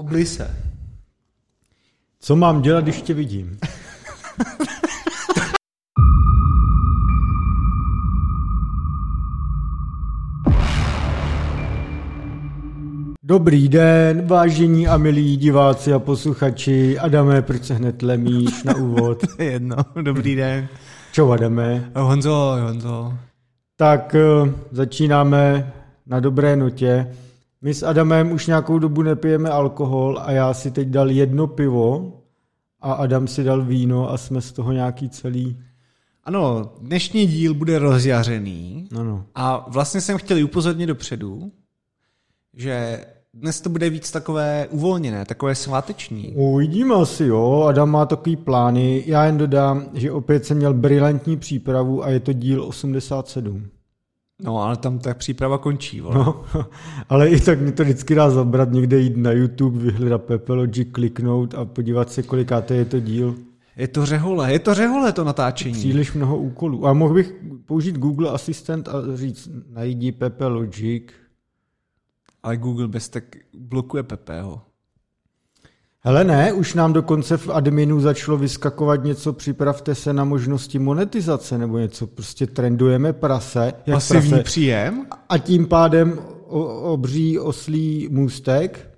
Obli se. Co mám dělat, když tě vidím? Dobrý den, vážení a milí diváci a posluchači. Adame, proč se hned lemíš na úvod? Jedno, dobrý den. Čau Adame. Honzo, Honzo. Tak eh, začínáme na dobré notě. My s Adamem už nějakou dobu nepijeme alkohol a já si teď dal jedno pivo a Adam si dal víno a jsme z toho nějaký celý. Ano, dnešní díl bude rozjařený Ano. a vlastně jsem chtěl upozornit dopředu, že dnes to bude víc takové uvolněné, takové sváteční. Uvidíme asi, jo. Adam má takový plány. Já jen dodám, že opět jsem měl brilantní přípravu a je to díl 87. No, ale tam ta příprava končí, vole. No, ale i tak mě to vždycky dá zabrat někde jít na YouTube, vyhledat Pepelogy, kliknout a podívat se, kolikáté je to díl. Je to řehole, je to řehole to natáčení. Příliš mnoho úkolů. A mohl bych použít Google Assistant a říct, najdi Pepe Logic. Ale Google bez tak blokuje Pepeho. Hele ne, už nám dokonce v adminu začalo vyskakovat něco, připravte se na možnosti monetizace nebo něco, prostě trendujeme prase. Jak Pasivní prase. příjem? A tím pádem obří oslý můstek.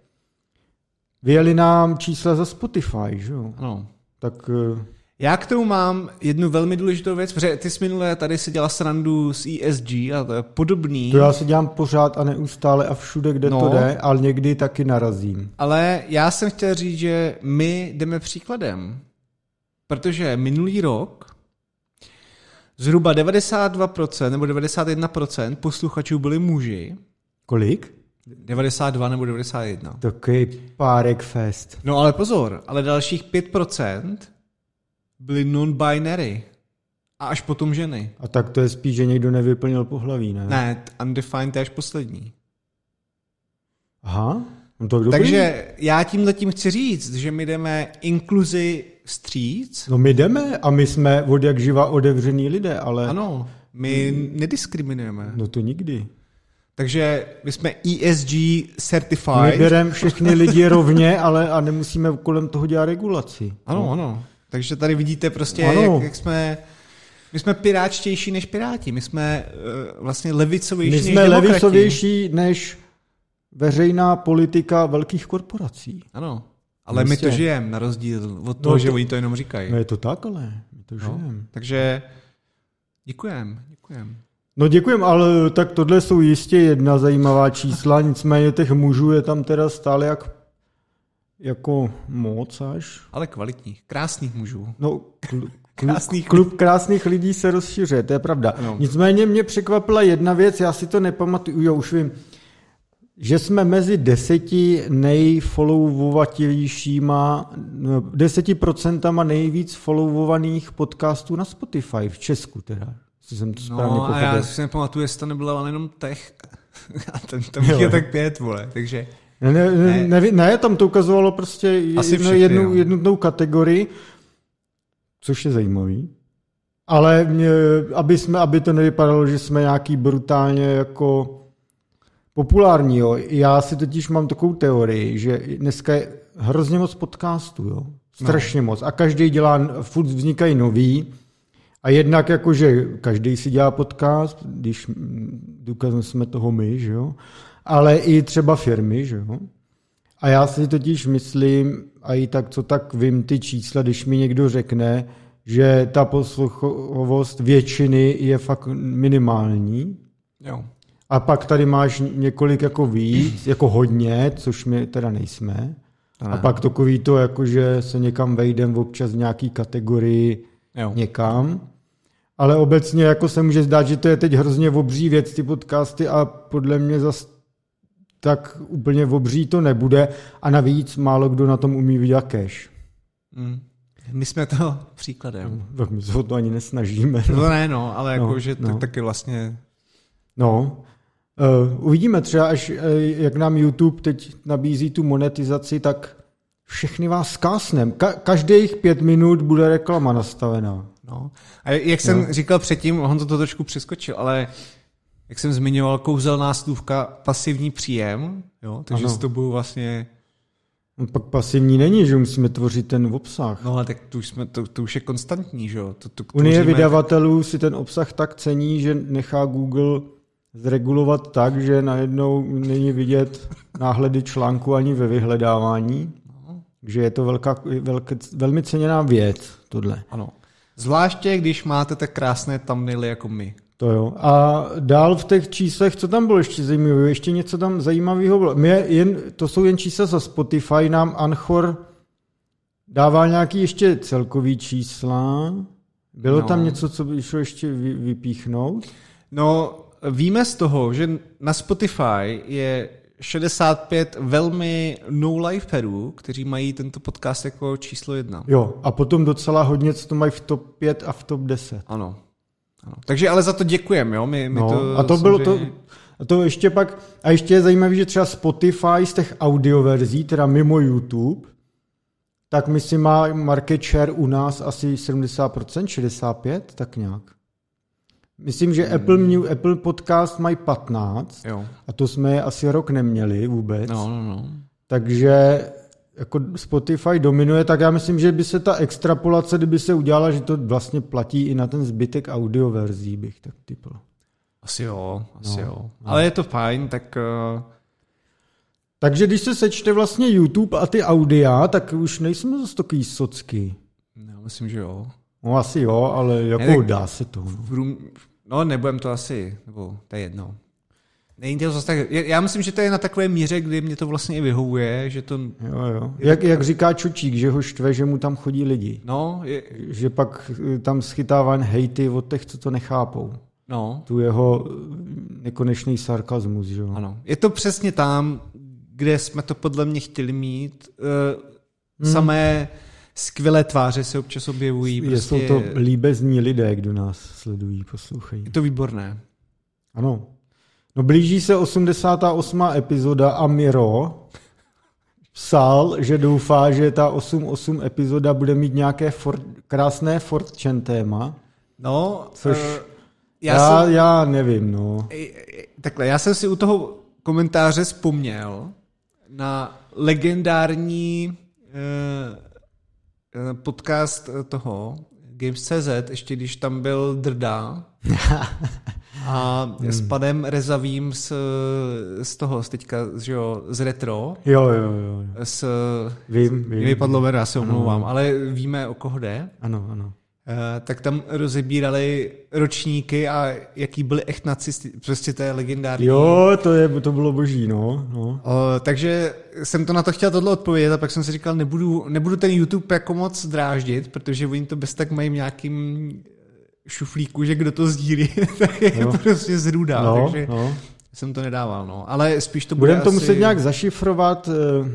Vyjeli nám čísla za Spotify, že jo? Ano. Tak eh, Já k tomu mám jednu velmi důležitou věc, protože ty jsi minule tady si dělal srandu s ESG a to je podobný. to já se dělám pořád a neustále a všude, kde No. to jde, ale někdy taky narazím. Ale já jsem chtěl říct, že my jdeme příkladem. Protože minulý rok zhruba 92% nebo 91% posluchačů byli muži. Kolik? 92 nebo 91. Takový párek fest. No ale pozor, ale dalších 5% byli non-binary. A až potom ženy. A tak to je spíš, že někdo nevyplnil pohlaví, ne? Ne, undefined je až poslední. Aha, no to je dobrý. Takže já tím zatím chci říct, že my jdeme inkluzi vstříc. No my jdeme a my jsme od jak živa otevřený lidé, ale... Ano, my nediskriminujeme. No to nikdy. Takže my jsme ESG My certified. bereme všechny lidi rovně, ale a nemusíme kolem toho dělat regulaci. Ano, ano. Takže tady vidíte prostě, Ano. jak, jak jsme... My jsme piráčtější než piráti. My jsme uh, vlastně levicovější My než jsme demokrati. levicovější než veřejná politika velkých korporací. Ano. Ale my Jistě. to žijeme, na rozdíl od toho, No že to- oni to jenom říkají. No je to tak, ale my to No. žijeme. Takže děkujem, děkujem. No děkujem, ale tak tohle jsou jistě jedna zajímavá čísla, nicméně těch mužů je tam teda stále jak jako moc až. Ale kvalitních, krásných mužů. No, kl- Krásných klub, krásných lidí se rozšiřuje, to je pravda. Ano. Nicméně mě překvapila jedna věc, já si to nepamatuju, jo, už vím, že jsme mezi deseti nejfollowovatějšíma, no, deseti procentama nejvíc followovaných podcastů na Spotify, v Česku teda. Jestli jsem to správně No a já pochopil. si nepamatuju, jestli to nebylo ale jenom tech. A ten, tam je tak pět, vole, takže... Ne, ne, Ne. ne, tam to ukazovalo prostě Asi jedno, všechny, jednu, jo. jednotnou kategorii, což je zajímavý. Ale mě, aby, jsme, aby to nevypadalo, že jsme nějaký brutálně jako populární. Jo. Já si totiž mám takovou teorii, že dneska je hrozně moc podcastů. Jo. Strašně no. moc. A každý dělá, furt vznikají nový. A jednak jakože každý si dělá podcast, když důkazem jsme toho my, že jo? Ale i třeba firmy, že jo? A já si totiž myslím, a i tak, co tak vím ty čísla, když mi někdo řekne, že ta posluchovost většiny je fakt minimální, Jo. a pak tady máš několik jako víc, jako hodně, což my teda nejsme. To A ne. pak takový to, jako že se někam vejdem občas v nějaký kategorii Jo. někam. Ale obecně jako se může zdát, že to je teď hrozně obří věc, ty podcasty a podle mě zas tak úplně obří to nebude a navíc málo kdo na tom umí vydělat cash. Mm. My jsme to příkladem. Tak my se o to ani nesnažíme. No ne, no, ale jako, No, že no. tak, taky vlastně... No, uh, uvidíme třeba, až uh, jak nám YouTube teď nabízí tu monetizaci, tak všechny vás zkásnem. Ka- každých pět minut bude reklama nastavená. No. A jak jsem No. říkal předtím, Honzo to trošku přeskočil, ale jak jsem zmiňoval, kouzelná slůvka pasivní příjem, jo, takže Ano. s tobou vlastně No, pak pasivní není, že musíme tvořit ten obsah. No ale tak to už, jsme, to, to už je konstantní, že jo? To, to Unie vydavatelů si ten obsah tak cení, že nechá Google zregulovat tak, že najednou není vidět náhledy článku ani ve vyhledávání. Takže je to velká, velké, velmi ceněná věc, tohle. Ano. Zvláště, když máte tak krásné thumbnaily jako my. To jo. A dál v těch číslech, co tam bylo ještě zajímavé? Ještě něco tam zajímavého bylo. Mě jen, to jsou jen čísla za Spotify, nám Anchor dával nějaký ještě celkový čísla. Bylo No. tam něco, co by šlo ještě vy, vypíchnout? No, víme z toho, že na Spotify je 65 velmi no-liferů, kteří mají tento podcast jako číslo jedna. Jo, a potom docela hodně, co to mají v top 5 a v top 10. Ano. Ano. Takže ale za to děkujeme, jo? My, my No, to a to bylo to, a to ještě pak, a ještě je zajímavé, že třeba Spotify z těch audioverzí, teda mimo YouTube, tak myslím má market share u nás asi 70%, 65%, tak nějak. Myslím, že Apple, New, Apple Podcast mají 15 Jo. a to jsme je asi rok neměli vůbec. No, no, no. Takže jako Spotify dominuje, tak já myslím, že by se ta extrapolace, kdyby se udělala, že to vlastně platí i na ten zbytek audioverzí, bych tak typl. Asi jo, asi No, jo. no. Ale je to fajn, tak uh, Takže když se sečte vlastně YouTube a ty audia, tak už nejsme zase takový socky. já myslím, že jo. No asi jo, ale jako Ne, dá se to. No. V no, nebudem to asi, nebo to je jedno. Není to zase tak, já myslím, že to je na takové míře, kdy mě to vlastně i vyhovuje, že to, Jo, jo. Jak, jak říká Čučík, že ho štve, že mu tam chodí lidi. no, je, Že pak eh, tam schytává hejty od těch, co to nechápou. no, Tu jeho eh, nekonečný sarkazmus, že jo. ano. Je to přesně tam, kde jsme to podle mě chtěli mít. Uh, Hmm. Samé skvělé tváře se občas objevují. Je, Prostě jsou to líbezní lidé, kdo nás sledují, poslouchají. je to výborné. Ano. No blíží se 88. epizoda a Miro psal, že doufá, že ta 88 epizoda bude mít nějaké for, krásné fortchen téma. No, Což eh, Já, já, jsem, já nevím, no. Takhle, já jsem si u toho komentáře vzpomněl na legendární eh, podcast toho Games.cz, ještě když tam byl Drda a s panem Rezavým z, z toho, z teďka, že jo, z Retro, Jo, jo, jo. s, Vím, vím. vypadlo jméno, já se omlouvám, ale víme, o koho jde. Ano, ano. Eh, tak tam rozebírali ročníky a jaký byli echt nacisti, prostě to je legendární. Jo, to, je, to bylo boží, no. no. O, takže jsem to na to chtěl tohle odpovědět a pak jsem si říkal, nebudu, nebudu ten YouTube jako moc dráždit, protože oni to bez tak mají nějakým šuflíku, že kdo to sdílí, tak je Jo. prostě zrůdá, no, takže no. jsem to nedával. No. Ale spíš to bude Budeme to asi... muset nějak zašifrovat eh,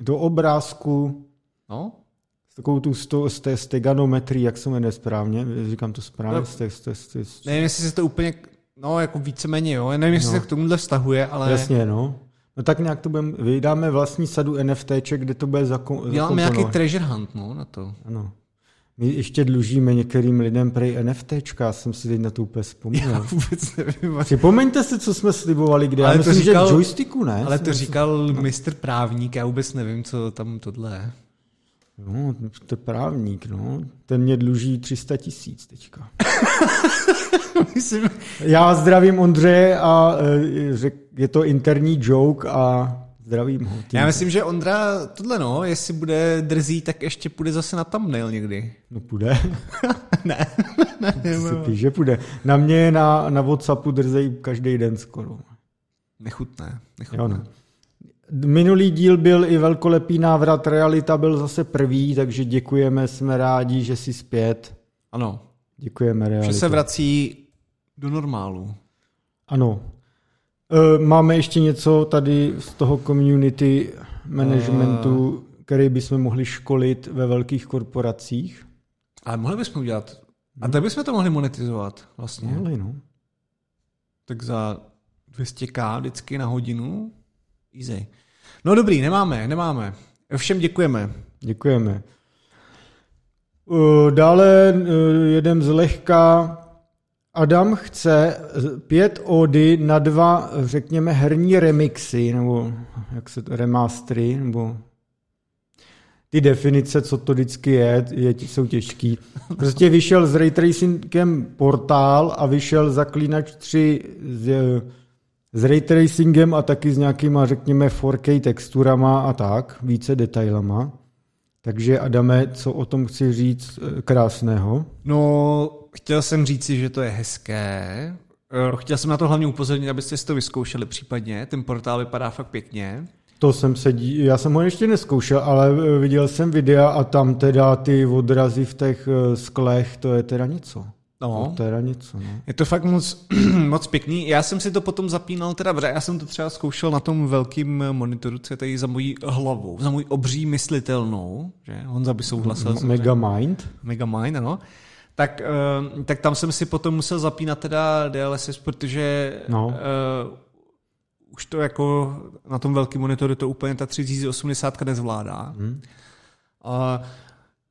do obrázku No? s takovou tu sto, z té steganometrii, jak se jmenuje správně, říkám to správně, No. z té, z té, z té, Nevím, jestli se to úplně, no jako víceméně, jo. Nevím, jestli No. se k tomuhle vztahuje, ale Jasně, no. No tak nějak to budeme, vydáme vlastní sadu NFTček, kde to bude zako, děláme nějaký treasure hunt, no, na to. Ano. My ještě dlužíme některým lidem prej NFTčka, já jsem si teď na to úplně Já vzpomněl. vůbec nevím. Připomeňte si, co jsme slibovali, kde. Ale já to myslím, říkal- že joysticku, ne? Ale to říkal mistr právník, já vůbec nevím, co tam tohle je. No, to je právník, no. Ten mě dluží 300 tisíc teďka. Myslím, Já zdravím Ondřeje a řek, je to interní joke a zdravím ho. já myslím, že Ondra tohle no, jestli bude drzý, tak ještě půjde zase na thumbnail někdy. No půjde. ne, ne, Se píše, půjde. Na mě je na, na Whatsappu drzej každý den skoro. Nechutné, nechutné. Jo, no. Minulý díl byl i velkolepý návrat, realita byl zase prvý, takže děkujeme, jsme rádi, že jsi zpět. Ano, Děkujeme, realita. že se vrací do normálu. Ano. E, Máme ještě něco tady z toho community managementu, který bychom mohli školit ve velkých korporacích? Ale mohli bychom udělat, a tak bychom to mohli monetizovat vlastně. Mohli, no. Tak za 200k vždycky na hodinu, easy. No dobrý, nemáme, nemáme. Všem děkujeme. Děkujeme. E, Dále jedem z lehka. Adam chce pět ody na dva, řekněme, herní remixy, nebo jak se to, remastery, nebo ty definice, co to vždycky je, je jsou těžký. Prostě vyšel s ray tracingem portál a vyšel zaklínač 3 s, s ray tracingem a taky s nějakýma, řekněme, 4K texturama a tak, více detailama. Takže Adame, co o tom chci říct eh, krásného? No, chtěl jsem říci, že to je hezké. Eh, chtěl jsem na to hlavně upozornit, abyste si to vyzkoušeli případně. Ten portál vypadá fakt pěkně. To jsem se dí... Já jsem ho ještě neskoušel, ale eh, viděl jsem videa a tam teda ty odrazy v těch sklech, to je teda něco. No. To je teda něco, no. Je to fakt moc, moc pěkný. Já jsem si to potom zapínal, teda, já jsem to třeba zkoušel na tom velkým monitoru, co je tady za mojí hlavou, za můj obří myslitelnou, že? Honza by souhlasil. Megamind. Megamind, ano. Tak, uh, tak tam jsem si potom musel zapínat teda DLSS, protože no. uh, už to jako na tom velkém monitoru to úplně ta 3080 nezvládá. Hmm. Uh,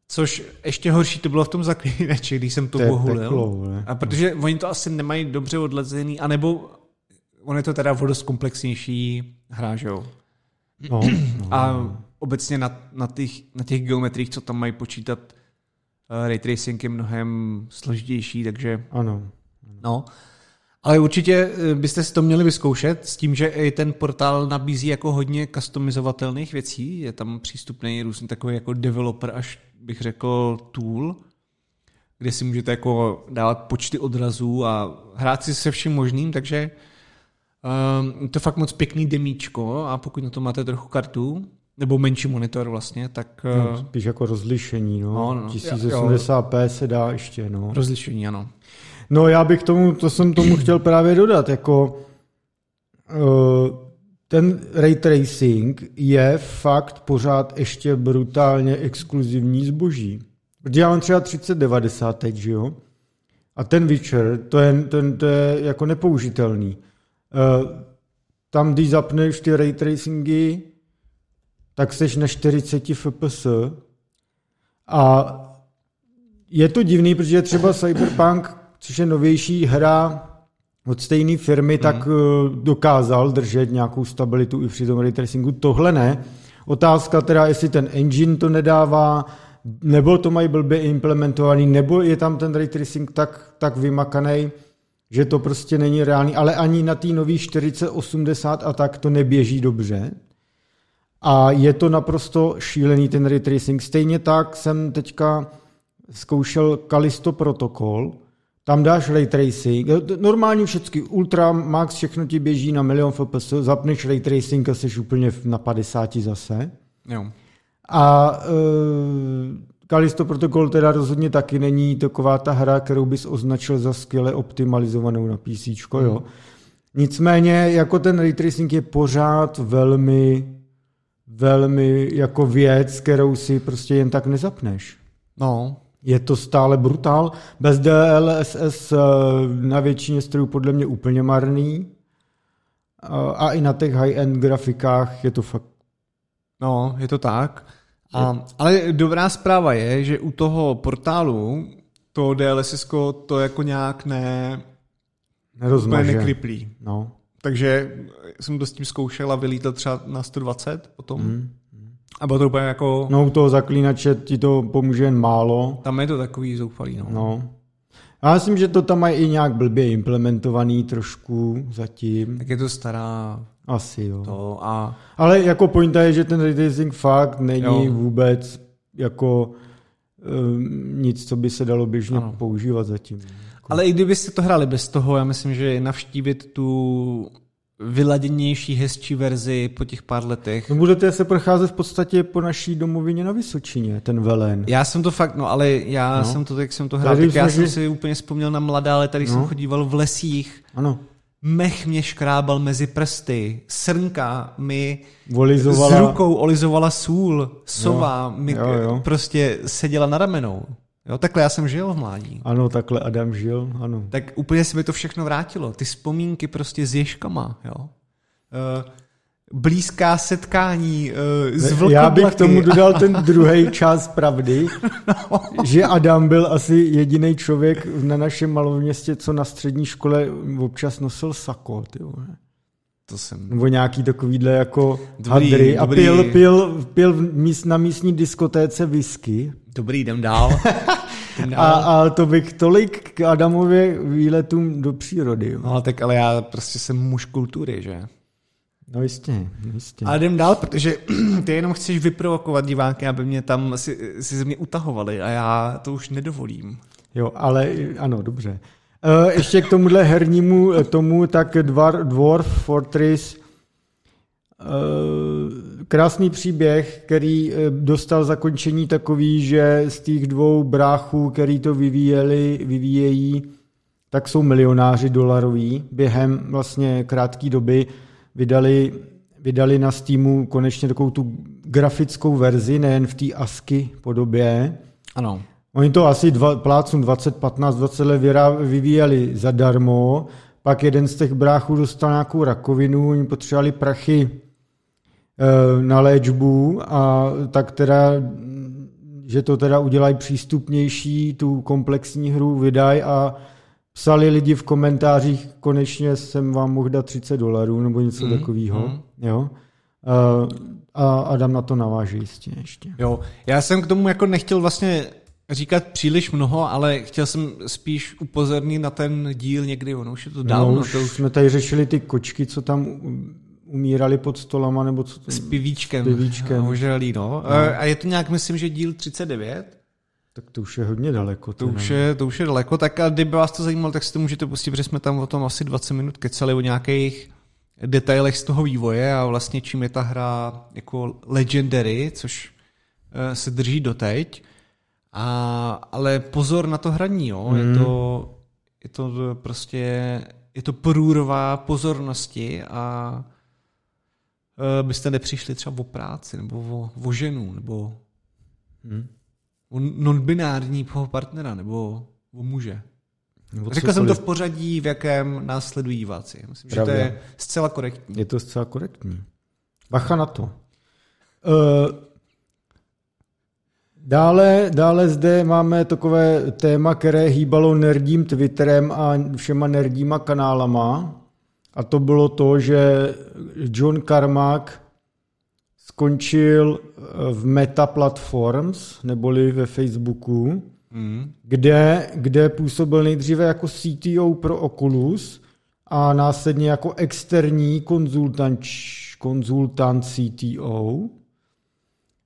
Což ještě horší to bylo v tom zaklínači, když jsem to, to bohulil. A protože oni to asi nemají dobře odlezený, anebo on je to teda o dost komplexnější hra, že jo? No, no. A obecně na, na, těch, na těch geometriích, co tam mají počítat, ray tracing je mnohem složitější, takže... Ano. No. Ale určitě eh, byste si to měli vyzkoušet s tím, že i ten portál nabízí jako hodně customizovatelných věcí. Je tam přístupný různý takový jako developer až bych řekl, tool, kde si můžete jako dávat počty odrazů a hrát si se vším možným, takže um, to fakt moc pěkný demíčko a pokud na to máte trochu kartu, nebo menší monitor vlastně, tak... No, eh, spíš jako rozlišení, no. no, no 1080p se dá ještě, no. Rozlišení, ano. No já bych tomu, to jsem tomu chtěl právě dodat, jako uh, ten ray tracing je fakt pořád ještě brutálně exkluzivní zboží. Protože já mám třeba 3090 teď, že jo? A ten Witcher, to je, ten, to je jako nepoužitelný. Uh, tam, když zapneš ty ray tracingy, tak seš na 40 fps a je to divný, protože třeba Cyberpunk, což je novější hra, od stejné firmy, mm. tak eh, dokázal držet nějakou stabilitu i při tom ray tracingu. Tohle ne. Otázka teda, jestli ten engine to nedává, nebo to mají blbě implementovaný, nebo je tam ten ray tracing tak, tak vymakaný, že to prostě není reálný, ale ani na té nový 4080 a tak to neběží dobře. A je to naprosto šílený ten ray tracing. Stejně tak jsem teďka zkoušel Kalisto protokol, tam dáš ray tracing, normálně všechny, Ultra, Max, všechno ti běží na milion FPS, zapneš ray tracing a jsi úplně na 50 zase. Jo. A uh, Kalisto Protocol teda rozhodně taky není taková ta hra, kterou bys označil za skvěle optimalizovanou na PC, mm. jo. Nicméně, jako ten ray tracing je pořád velmi, velmi jako věc, kterou si prostě jen tak nezapneš. No, je to stále brutál. Bez DLSS eh, na většině strojů podle mě úplně marný. A i na těch high-end grafikách je to fakt... No, je to tak. A, ale dobrá zpráva je, že u toho portálu to DLSS to jako nějak ne... Nerozmaže. nekriplí. No. Takže jsem to s tím zkoušel a vylítl třeba na 120 potom. Mm. A bylo to úplně jako... No u toho zaklínače ti to pomůže jen málo. Tam je to takový zoufalý, no. no. Já myslím, že to tam mají i nějak blbě implementovaný trošku zatím. Tak je to stará... Asi jo. To a... Ale jako pointa je, že ten ray fakt není jo. vůbec jako um, nic, co by se dalo běžně ano. používat zatím. Ale i kdybyste to hráli bez toho, já myslím, že navštívit tu vyladěnější, hezčí verzi po těch pár letech. No budete se procházet v podstatě po naší domovině na Vysočině, ten Velen. Já jsem to fakt, no ale já no. jsem to, jak jsem to hrál, tak já jsem si úplně vzpomněl na mladá ale tady no. jsem chodíval v lesích. Ano. Mech mě škrábal mezi prsty, srnka mi olizovala. s rukou olizovala sůl, sova jo. mi jo, jo. prostě seděla na ramenou. Jo, takhle já jsem žil v mládí. Ano, takhle Adam žil, ano. Tak úplně se mi to všechno vrátilo. Ty vzpomínky prostě s ježkama, jo. Uh, blízká setkání uh, s vlkoblaky. Já bych k tomu dodal ten druhý čas pravdy, no. že Adam byl asi jediný člověk na našem malém městě, co na střední škole občas nosil sako. Ty To jsem... Nebo nějaký takovýhle jako Dobrý, hadry a dobrý. pil, pil, pil míst, na místní diskotéce whisky. Dobrý, jdem dál. jdem A, dál. a to bych tolik k Adamově výletům do přírody. No, tak ale já prostě jsem muž kultury, že? No jistě, jistě. A jdem dál, protože ty jenom chceš vyprovokovat diváky, aby mě tam si, si ze mě utahovali a já to už nedovolím. Jo, ale ano, dobře. E, ještě k tomuhle hernímu eh, tomu, tak Dwar, Dwarf Fortress, e, krásný příběh, který eh, dostal zakončení takový, že z těch dvou bráchů, který to vyvíjeli, vyvíjejí, tak jsou milionáři dolaroví. Během vlastně krátké doby vydali, vydali na Steamu konečně takovou tu grafickou verzi, nejen v té ASCII podobě. Ano. Oni to asi dva, plácům 20, 15, 20 let vyvíjeli zadarmo, pak jeden z těch bráchů dostal nějakou rakovinu, oni potřebovali prachy eh, na léčbu a tak teda, že to teda udělají přístupnější, tu komplexní hru vydají a psali lidi v komentářích, konečně jsem vám mohl dát 30 dolarů nebo něco Mm, takového. mm. Jo? Eh, A Adam na to naváže jistě ještě. Jo, já jsem k tomu jako nechtěl vlastně říkat příliš mnoho, ale chtěl jsem spíš upozornit na ten díl někdy, ono už je to dávno, no, už to už jsme tady řešili ty kočky, co tam umírali pod stolama, nebo co to... s pivíčkem, S pivíčkem. ožralý, no. no. A je to nějak, myslím, že díl 39, Tak to už je hodně daleko. to už, je, to už je daleko, tak a kdyby vás to zajímalo, tak si to můžete pustit, protože jsme tam o tom asi 20 minut kecali o nějakých detailech z toho vývoje a vlastně čím je ta hra jako legendary, což eh, se drží doteď. A, ale pozor na to hraní, jo. Hmm. Je, to, je to prostě, je to průrová pozornosti a eh, byste nepřišli třeba o práci, nebo o, o ženu, nebo Hm. o non-binárního partnera, nebo o muže. Nebo Řekl jsem to v pořadí, v jakém následují diváci. Myslím, Pravda. že to je zcela korektní. Je to zcela korektní. Bacha na to. Uh, dále, dále zde máme takové téma, které hýbalo nerdím Twitterem a všema nerdíma kanálama. A to bylo to, že John Carmack skončil eh, v Meta Platforms, neboli ve Facebooku, Mm. kde, kde působil nejdříve jako CTO pro Oculus a následně jako externí konzultant, konzultant CTO.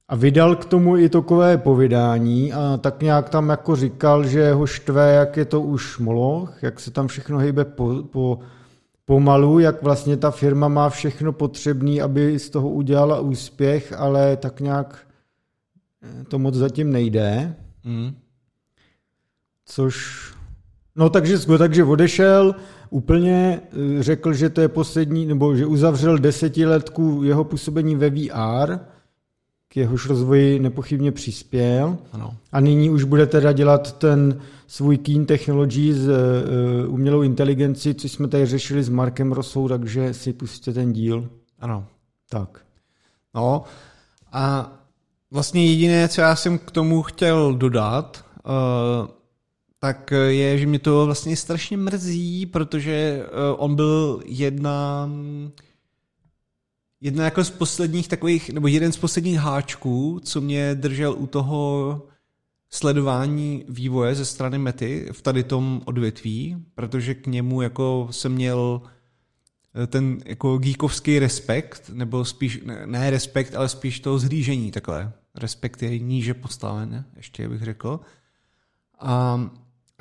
A vydal k tomu i takové povídání a tak nějak tam jako říkal, že ho štve, jak je to už moloch, jak se tam všechno hejbe po, po, pomalu, jak vlastně ta firma má všechno potřebné, aby z toho udělala úspěch, ale tak nějak eh, to moc zatím nejde. Mm. Což... No takže, takže odešel, úplně eh, řekl, že to je poslední, nebo že uzavřel desetiletku jeho působení ve VR, k jehož rozvoji nepochybně přispěl. Ano. A nyní už bude teda dělat ten svůj Keen Technologies uh, umělou inteligenci, což jsme tady řešili s Markem Rosou, takže si pustíte ten díl. Ano. Tak. No a vlastně jediné, co já jsem k tomu chtěl dodat, uh, tak je, že mě to vlastně strašně mrzí, protože uh, on byl jedna jedna jako z posledních takových, nebo jeden z posledních háčků, co mě držel u toho sledování vývoje ze strany Mety v tady tom odvětví, protože k němu jako jsem měl eh, ten jako geekovský respekt, nebo spíš, ne, ne respekt, ale spíš to zhlížení takhle. Respekt je níže postaven, ještě bych řekl. A,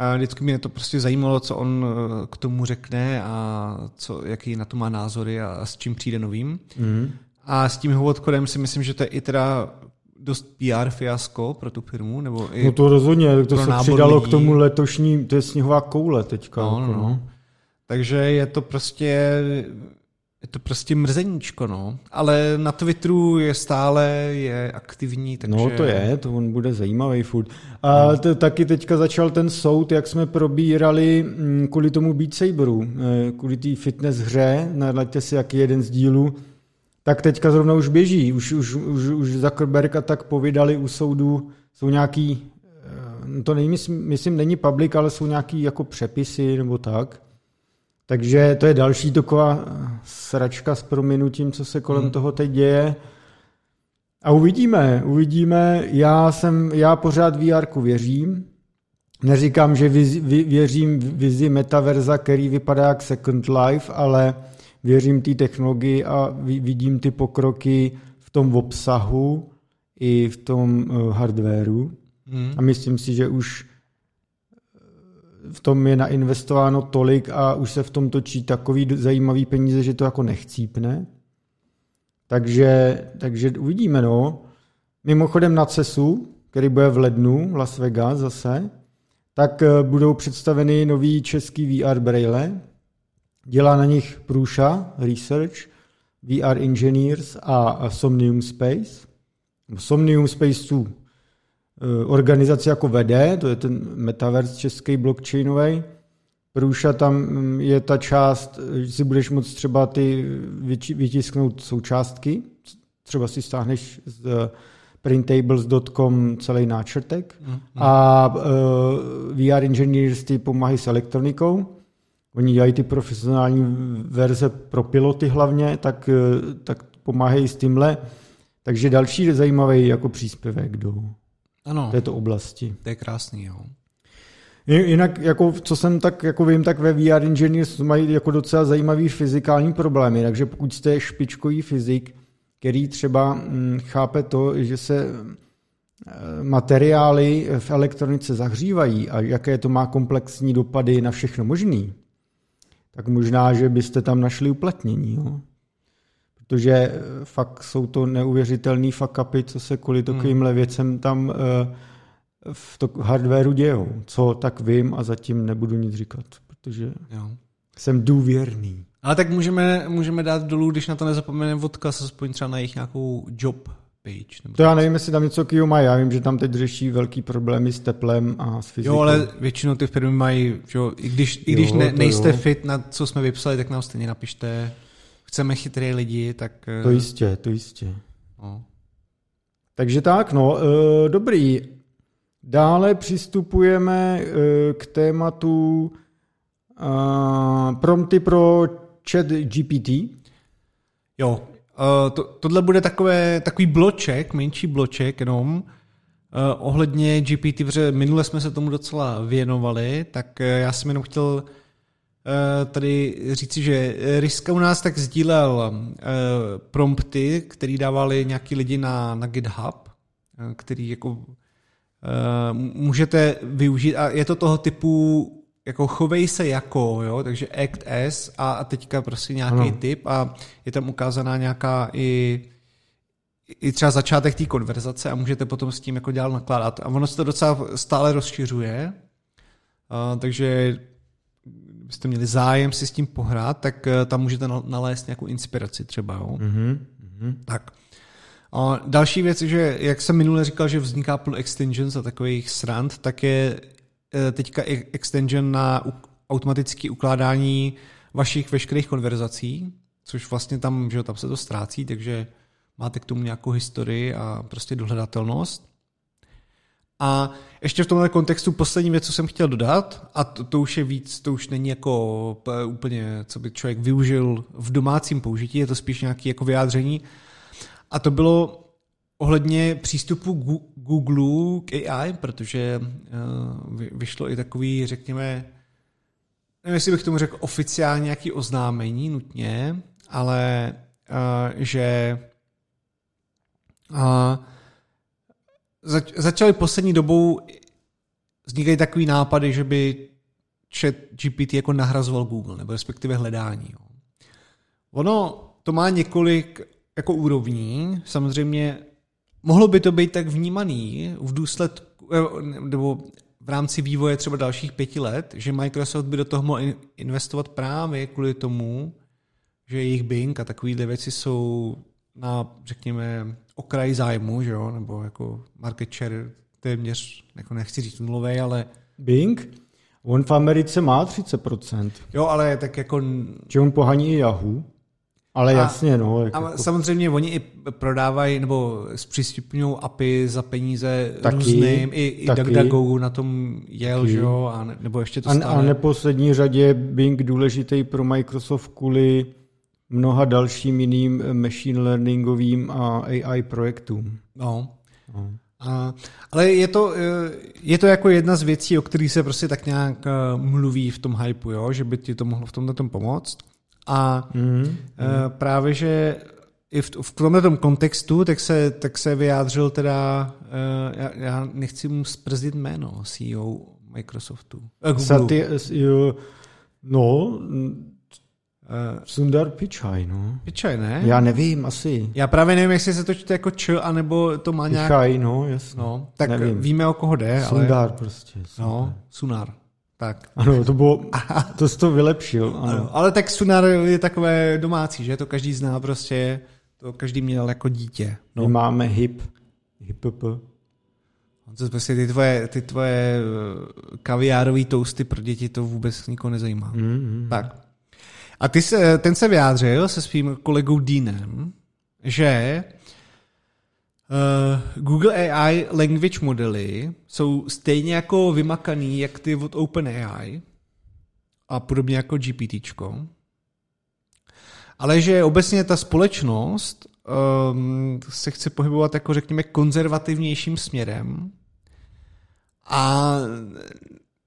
a vždycky mě to prostě zajímalo, co on eh, k tomu řekne a co, jaký na to má názory a, s čím přijde novým. Mm. A s tím Hovodkodem si myslím, že to je i teda dost PR fiasko pro tu firmu, nebo i... No to rozhodně, to se přidalo lidí. k tomu letošní, to je sněhová koule teďka. No, jako, no, no. Takže je to prostě je to prostě mrzeníčko, no. Ale na Twitteru je stále je aktivní, takže... No to je, to on bude zajímavý furt. A to, taky teďka začal ten soud, jak jsme probírali mm, kvůli tomu Beat Saberu, eh, kvůli té fitness hře, nahleďte si, jaký je jeden z dílů, tak teďka zrovna už běží, už, už, už, už Zuckerberg a tak povídali u soudu, jsou nějaký, eh, to není, myslím, myslím, není public, ale jsou nějaký jako přepisy nebo tak. Takže to je další taková sračka s prominutím, co se kolem hmm. toho teď děje. A uvidíme, uvidíme. Já jsem, já pořád VR věřím. Neříkám, že viz, věřím vizi metaverza, který vypadá jak Second Life, ale věřím té technologii a vidím ty pokroky v tom obsahu i v tom uh, hardwareu. Hmm. A myslím si, že už v tom je nainvestováno tolik a už se v tom točí takový zajímavý peníze, že to jako nechcípne. Takže, takže uvidíme, no. Mimochodem na CESu, který bude v lednu, Las Vegas zase, tak eh, budou představeny nový český VR braille. Dělá na nich Průša Research, VR Engineers a Somnium Space. Somnium Space 2 Eh, organizaci jako vede, to je ten metaverse český blockchainový. Průša tam mm, je ta část, že si budeš moct třeba ty vytisknout součástky, třeba si stáhneš z eh, printables.com celý náčrtek mm, mm. a uh, eh, VR Engineers ty pomáhají s elektronikou. Oni dělají ty profesionální verze pro piloty hlavně, tak, tak pomáhají s tímhle. Takže další zajímavý jako příspěvek do, ano. této oblasti. To je krásný, jo. Jinak, jako, co jsem tak jako vím, tak ve VR Engineers mají jako docela zajímavý fyzikální problémy, takže pokud jste špičkový fyzik, který třeba hm, chápe to, že se eh, materiály v elektronice zahřívají a jaké to má komplexní dopady na všechno možný, tak možná, že byste tam našli uplatnění. Jo? Protože eh, fakt jsou to neuvěřitelný fuck-upy, co se kvůli takovýmhle hmm. věcem tam eh, v to hardwareu dějou. Co tak vím a zatím nebudu nic říkat, protože jo. jsem důvěrný. Ale tak můžeme, můžeme dát dolů, když na to nezapomeneme odkaz, aspoň třeba na jejich nějakou job page. Nebo to já nevím, jestli tam něco kýho mají. Já vím, že tam teď řeší velký problémy s teplem a s fyzikou. Jo, ale většinou ty firmy mají, že jo, i když, i když jo, ne, nejste jo. fit na co jsme vypsali, tak nám stejně napište chceme chytré lidi, tak... To eh, jistě, to jistě. No. Takže tak, no, e, dobrý. Dále přistupujeme e, k tématu prompty pro chat GPT. Jo, to, tohle bude takové, takový bloček, menší bloček jenom, ohledně GPT, protože minule jsme se tomu docela věnovali, tak já jsem jenom chtěl Eh, tady říci, že Riska u nás tak sdílel eh, prompty, který dávali nějaký lidi na, na GitHub, eh, který jako můžete využít a je to toho typu jako chovej se jako, jo, takže act as a, a teďka prostě nějaký ano. typ a je tam ukázaná nějaká i i třeba začátek té konverzace a můžete potom s tím jako dál nakládat. A ono se to docela stále rozšiřuje, uh, takže byste měli zájem si s tím pohrát, tak eh, tam můžete nalézt nějakou inspiraci třeba. Jo? Mm-hmm. Tak. A další věc, že jak jsem minule říkal, že vzniká plno extensions a takových srand, tak je eh, teďka extension na automatické ukládání vašich veškerých konverzací, což vlastně tam, že tam se to ztrácí, takže máte k tomu nějakou historii a prostě dohledatelnost. A ještě v tomhle kontextu poslední věc, co jsem chtěl dodat, a to, to už je víc, to už není jako úplně, co by člověk využil v domácím použití, je to spíš nějaké jako vyjádření. A to bylo ohledně přístupu Google k AI, protože uh, vyšlo i takový, řekněme, nevím, jestli bych tomu řekl oficiálně nějaký oznámení nutně, ale uh, že zač- začaly poslední dobou vznikají takový nápady, že by chat GPT jako nahrazoval Google, nebo respektive hledání. Jo. Ono to má několik jako úrovní, samozřejmě mohlo by to být tak vnímaný v důsledku, eh, nebo v rámci vývoje třeba dalších pěti let, že Microsoft by do toho mohl investovat právě kvůli tomu, že jejich Bing a takovéhle věci jsou na, řekněme, okraj zájmu, že jo, nebo jako market share téměř, jako nechci říct nulový, ale... Bing? On v Americe má 30%. Jo, ale tak jako... Že on pohaní i Yahoo? Ale A- jasně, no. Jak A jako, samozřejmě oni i prodávají nebo zpřístupňují API za peníze Taky, různým, i, i. DuckDuckGo na tom jel, Taky. že jo, a ne, nebo ještě to a, stále. a neposlední řadě Bing důležitý pro Microsoft kvůli mnoha dalším jiným eh, machine learningovým a AI projektům. No. No. A, ale je to, eh, je to jako jedna z věcí, o kterých se prostě tak nějak eh, mluví v tom hypeu, jo? že by ti to mohlo v tomhle tom pomoct. A Mm. Eh, Právě, že i v, v tomhle tom kontextu, tak se, tak se vyjádřil teda, já, já nechci mu sprzdit jméno CEO Microsoftu. Google. Sati, jo, no, mm, Eh, Sundar Pichai, no. Pičaj, ne? Já nevím, asi. Já právě nevím, jestli se to čte jako č, anebo to má nějak... Pichai, no, jasně. No, tak Nevím. víme, o koho jde, ale... Sundar prostě. No, Sunar. Tak. Ano, to bylo, to jsi to vylepšil, ano. Ano. Ale tak Sunar je takové domácí, že? To každý zná prostě, to každý měl jako dítě. No. My máme hip, hip, To prostě ty tvoje, ty tvoje eh, kaviárový toasty pro děti to vůbec nikoho nezajímá. mm, mm. Tak. A ty se, ten se vyjádřil se svým kolegou Deanem, že uh, Google AI language modely jsou stejně jako vymakaný, jak ty od OpenAI a podobně jako GPTčko. Ale že obecně ta společnost um, se chce pohybovat jako řekněme konzervativnějším směrem a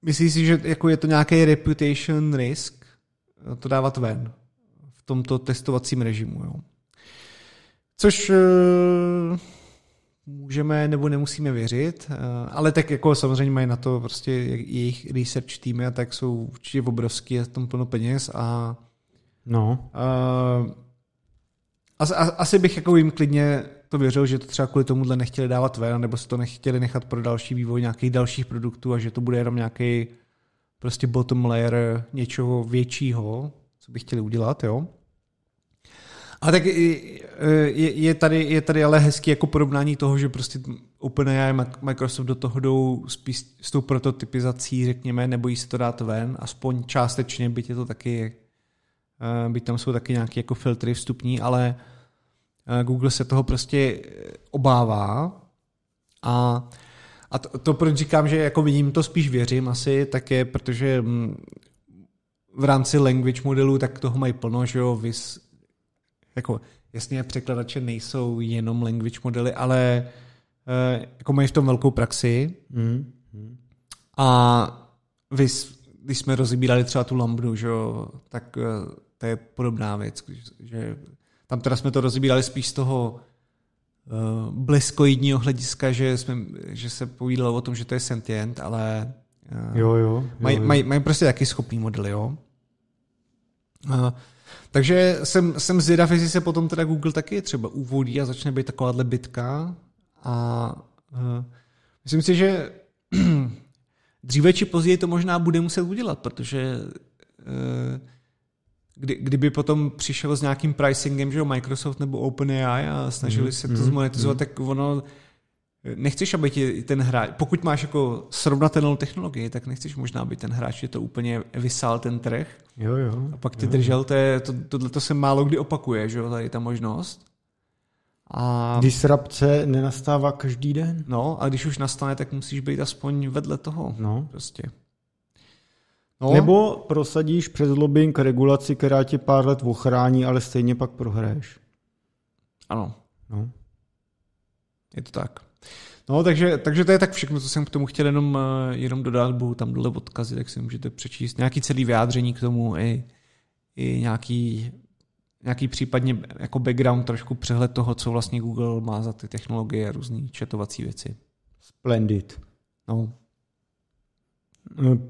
myslíš si, že jako je to nějaký reputation risk to dávat ven v tomto testovacím režimu. Jo? Což uh, můžeme nebo nemusíme věřit, uh, ale tak jako samozřejmě mají na to prostě jejich research týmy a tak jsou určitě obrovský, je tam plno peněz a No, Uh, asi, asi bych jako jim klidně to věřil, že to třeba kvůli tomuhle nechtěli dávat ven, nebo si to nechtěli nechat pro další vývoj nějakých dalších produktů a že to bude jenom nějaký prostě bottom layer něčeho většího, co by chtěli udělat, jo. A tak je, je, tady, je tady ale hezký jako porovnání toho, že prostě OpenAI a Microsoft do toho jdou spíš s tou prototypizací, řekněme, nebojí se to dát ven, aspoň částečně, byť je to taky Uh, byť tam jsou taky nějaké jako filtry vstupní, ale uh, Google se toho prostě obává a, a to, to, proč říkám, že jako vidím to spíš věřím asi, tak je, protože mm, v rámci language modelu tak toho mají plno, že jo, vys, jako jasně překladače nejsou jenom language modely, ale uh, jako mají v tom velkou praxi mm. a vys, když jsme rozbírali třeba tu lambdu, že jo, tak uh, to je podobná věc, že tam teda jsme to rozbírali spíš z toho bleskoidního hlediska, že, jsme, že se povídalo o tom, že to je sentient, ale uh, jo, jo, jo, mají, jo. Maj, mají prostě taky schopný modely, jo. Uh, takže jsem, jsem zvědav, jestli se potom teda Google taky třeba uvolí a začne být takováhle bitka a uh, myslím si, že dříve či později to možná bude muset udělat, protože uh, kdy, kdyby potom přišel s nějakým pricingem, že jo, Microsoft nebo OpenAI a snažili mm, se to mm, zmonetizovat, mm. tak ono nechceš, aby ti ten hráč, pokud máš jako srovnatelnou technologii, tak nechceš možná, aby ten hráč je to úplně vysál ten trh. Jo, jo. A pak ty jo. držel, to, je, to, tohle to se málo kdy opakuje, že jo, tady ta možnost. A... Disrupce nenastává každý den. No, a když už nastane, tak musíš být aspoň vedle toho. No. Prostě. No. Nebo prosadíš přes lobbying regulaci, která tě pár let ochrání, ale stejně pak prohraješ. Ano. No. Je to tak. No, takže, takže to je tak všechno, co jsem k tomu chtěl jenom, jenom dodat, budou tam dole odkazy, tak si můžete přečíst nějaký celý vyjádření k tomu i, i nějaký, nějaký případně jako background, trošku přehled toho, co vlastně Google má za ty technologie a různé četovací věci. Splendid. No.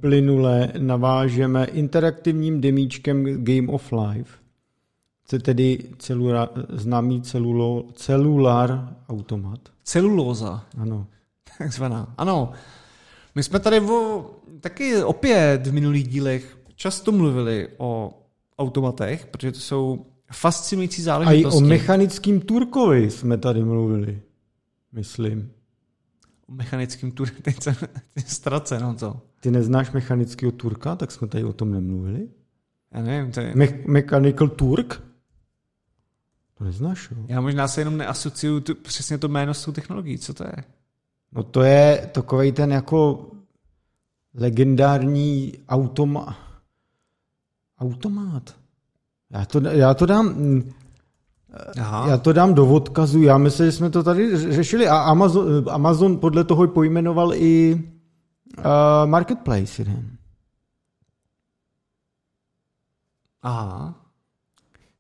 Plynule navážeme interaktivním demíčkem Game of Life. Je tedy celula, známý celulo, celular automat. Celulóza. Ano. Takzvaná. Ano. My jsme tady o, taky opět v minulých dílech často mluvili o automatech, protože to jsou fascinující záležitosti. A i o mechanickým Turkovi jsme tady mluvili, myslím. O mechanickým Turku, teď jsem ztracen, no co? Ty neznáš mechanického Turka, tak jsme tady o tom nemluvili? Já nevím, to je... Me- Mechanical Turk? To neznáš, jo? Já možná se jenom neasociuju tu, přesně to jméno s tou technologií. Co to je? No to je takový ten jako legendární automa, automat. Já to, já to dám, Aha. já to dám do odkazu. Já myslím, že jsme to tady řešili a Amazon, Amazon podle toho pojmenoval i uh, Marketplace jeden. Aha.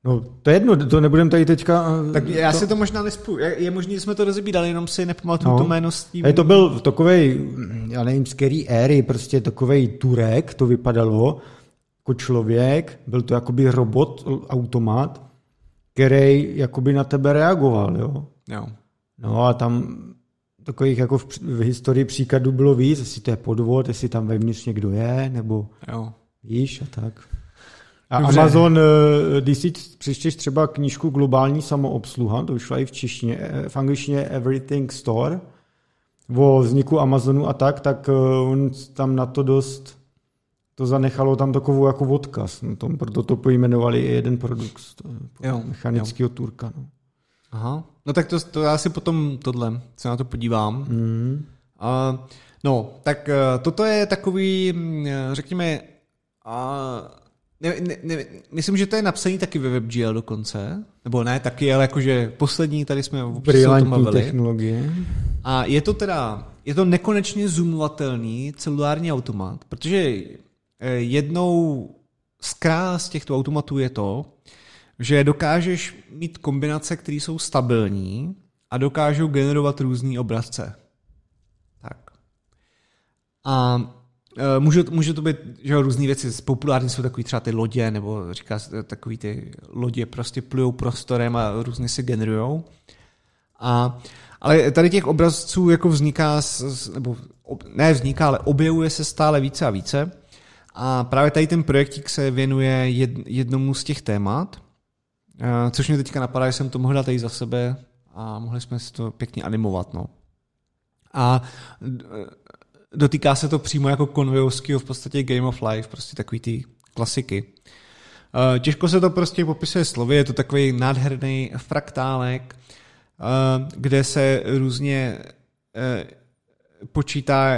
No, to je jedno, to nebudeme tady teďka... eh, Tak já to, si to možná nespu. Je, je možný, že jsme to rozebírali, jenom si nepamatuju No. to jméno s tím. Hej, to byl takovej, já nevím, z který éry, prostě takovej Turek, to vypadalo, jako člověk, byl to jakoby robot, automat, který jakoby na tebe reagoval, jo. Jo. No a tam takových jako v, v historii příkladů bylo víc, jestli to je podvod, jestli tam vevnitř někdo je, nebo Jo. víš a tak. A Dobře. Amazon, eh, když si přečteš třeba knížku Globální samoobsluha, to vyšla i v češtině, eh, v angličtině Everything Store, o vzniku Amazonu a tak, tak eh, on tam na to dost to zanechalo tam takovou jako odkaz. No, tom, proto to pojmenovali i jeden produkt to, Jo, mechanického turka. No. Aha. No tak to, to já si potom tohle se na to podívám. Mm. Uh, no, tak uh, toto je takový, mm, řekněme, uh, ne, ne, ne, myslím, že to je napsaný taky ve WebGL dokonce, nebo ne taky, ale jakože poslední, tady jsme o tom bavili. technologie. A je to teda, je to nekonečně zoomovatelný celulární automat, protože eh, jednou z krás těchto automatů je to, že dokážeš mít kombinace, které jsou stabilní a dokážou generovat různý obrazce. Tak. A e, může, může to být, že jo, různé věci, populární jsou takový třeba ty lodě, nebo říká se takový ty lodě prostě plujou prostorem a různě se generujou. A, ale tady těch obrazců jako vzniká, nebo ne vzniká, ale objevuje se stále více a více. A právě tady ten projektík se věnuje jed, jednomu z těch témat, což mě teďka napadá, že jsem to mohl dát tady za sebe a mohli jsme si to pěkně animovat. No. A d- dotýká se to přímo jako konvejovského v podstatě Game of Life, prostě takový ty klasiky. Eh, Těžko se to prostě popisuje slovy, je to takový nádherný fraktálek, eh, kde se různě eh, počítá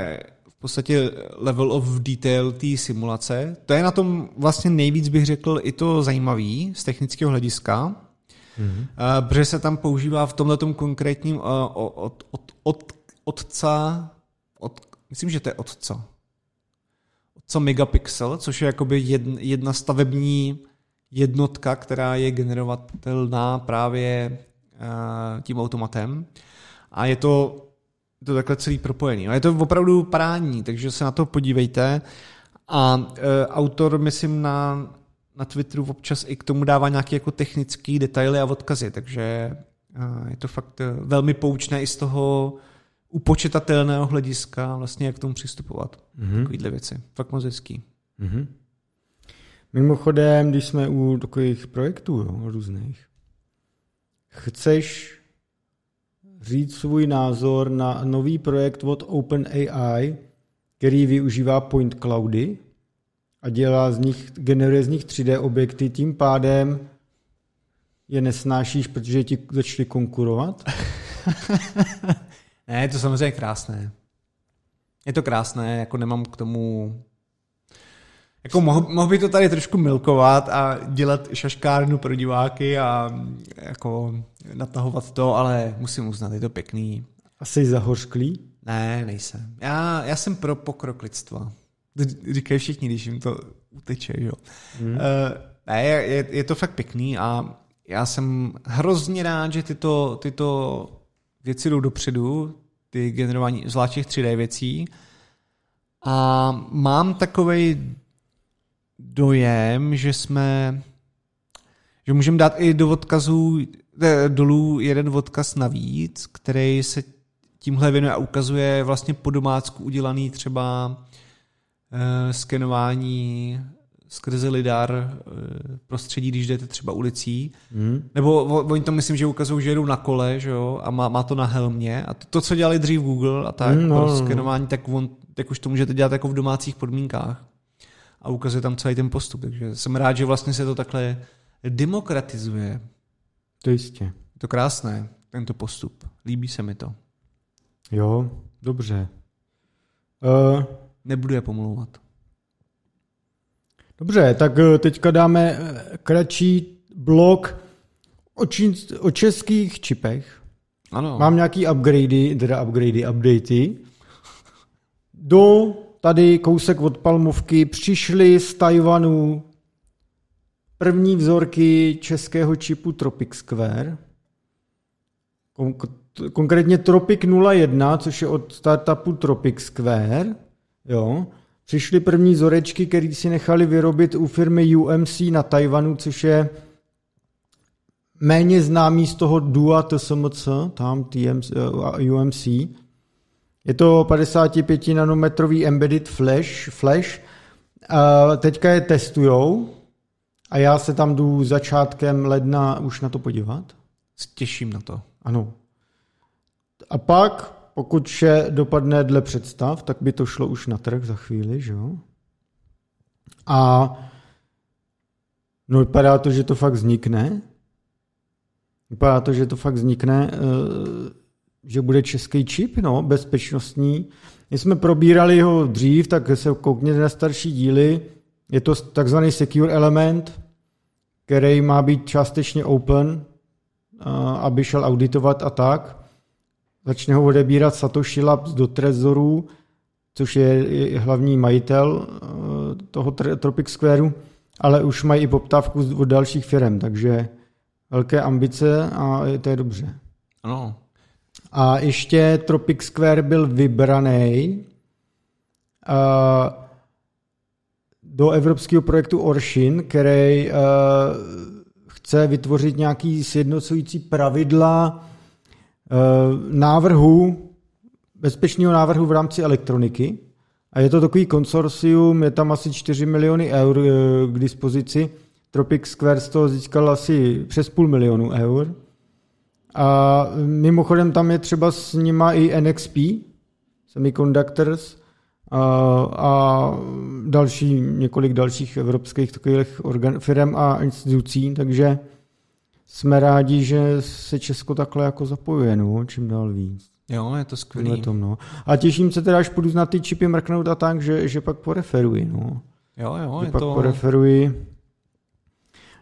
v podstatě level of detail té simulace. To je na tom vlastně nejvíc bych řekl i to zajímavý z technického hlediska, mm-hmm. protože se tam používá v tomhle konkrétním eh, od, od, od, od, otca, od, myslím, že to je otca, otca megapixel, což je jakoby jedna, jedna stavební jednotka, která je generovatelná právě uh, tím automatem. A je to, to takhle celý propojený. A je to opravdu parádní, takže se na to podívejte. A uh, autor, myslím, na, na Twitteru občas i k tomu dává nějaké jako technické detaily a odkazy, takže uh, je to fakt uh, velmi poučné i z toho upočetatelného hlediska, vlastně jak k tomu přistupovat. Mm-hmm. Takovýhle věci. Fakt moc hezký. Mm-hmm. Mimochodem, když jsme u takových projektů jo, různých, chceš říct svůj názor na nový projekt od OpenAI, který využívá point cloudy a dělá z nich, generuje z nich 3D objekty, tím pádem je nesnášíš, protože ti začali konkurovat? Ne, je to samozřejmě krásné. Je to krásné, jako nemám k tomu... Jako mohl, mohl by to tady trošku milkovat a dělat šaškárnu pro diváky a jako natahovat to, ale musím uznat, je to pěkný. A jsi zahořklý? Ne, nejsem. Já, já jsem pro pokrok lidstva. Říkají všichni, když jim to uteče, jo. Hmm. Uh, ne, je, je to fakt pěkný a já jsem hrozně rád, že tyto, tyto věci jdou dopředu, ty generování zvlášť těch 3D věcí. A mám takový dojem, že jsme že můžeme dát i do odkazů eh, dolů jeden odkaz navíc, který se tímhle věnuje a ukazuje vlastně po domácku udělaný třeba eh, skenování skrze lidar eh, prostředí, když jdete třeba ulicí. Hmm. Nebo oni to myslím, že ukazují, že jedou na kole, že jo, a má, má to na helmě. A to, to, co dělali dřív Google a tak, Mm, mm, no, no, no. pro skenování, tak, on, tak už to můžete dělat jako v domácích podmínkách. A ukazuje tam celý ten postup. Takže jsem rád, že vlastně se to takhle demokratizuje. To jistě. Je to krásné, tento postup. Líbí se mi to. Jo, dobře. Uh, Nebudu je pomlouvat. Dobře, tak eh, teďka dáme eh, kratší blok o, čín, o českých čipech. Ano. Mám nějaký upgradey, teda upgradey, updatey. Do tady kousek od Palmovky přišly z Tajvanu první vzorky českého čipu Tropic Square. Konkrétně Tropic 01, což je od startupu Tropic Square. Jo. Přišly první vzorečky, které si nechali vyrobit u firmy UMC na Tajvanu, což je méně známý z toho DUA TSMC, tam TMC, UMC. Je to 55 nanometrový embedded flash, flash. Uh, teďka je testujou a já se tam jdu začátkem ledna už na to podívat. Těším na to. Ano. A pak, pokud vše dopadne dle představ, tak by to šlo už na trh za chvíli, že jo? A no vypadá to, že to fakt vznikne. Vypadá to, že to fakt vznikne, eh, že bude český čip, no, bezpečnostní. My jsme probírali ho dřív, tak se koukněte na starší díly. Je to takzvaný secure element, který má být částečně open, aby šel auditovat a tak. Začne ho odebírat Satoshi Labs do Trezoru, což je hlavní majitel eh, toho Tropic Squareu, ale už mají i poptávku od dalších firm, takže velké ambice a to je dobře. Ano. A ještě Tropic Square byl vybraný do evropského projektu Orshin, který chce vytvořit nějaký sjednocující pravidla návrhu, bezpečného návrhu v rámci elektroniky. A je to takový konsorcium, je tam asi 4 miliony eur k dispozici Tropic Square z toho získal asi přes půl milionu eur. A mimochodem tam je třeba s nima i NXP, Semiconductors, a, a další, několik dalších evropských takových organ, firm a institucí, takže jsme rádi, že se Česko takhle jako zapojuje, no, čím dál víc. Jo, je to skvělý. Tom, no. A těším se teda, až půjdu na ty čipy mrknout a tak, že, že pak poreferuji, no. Jo, jo, že je pak to... poreferuji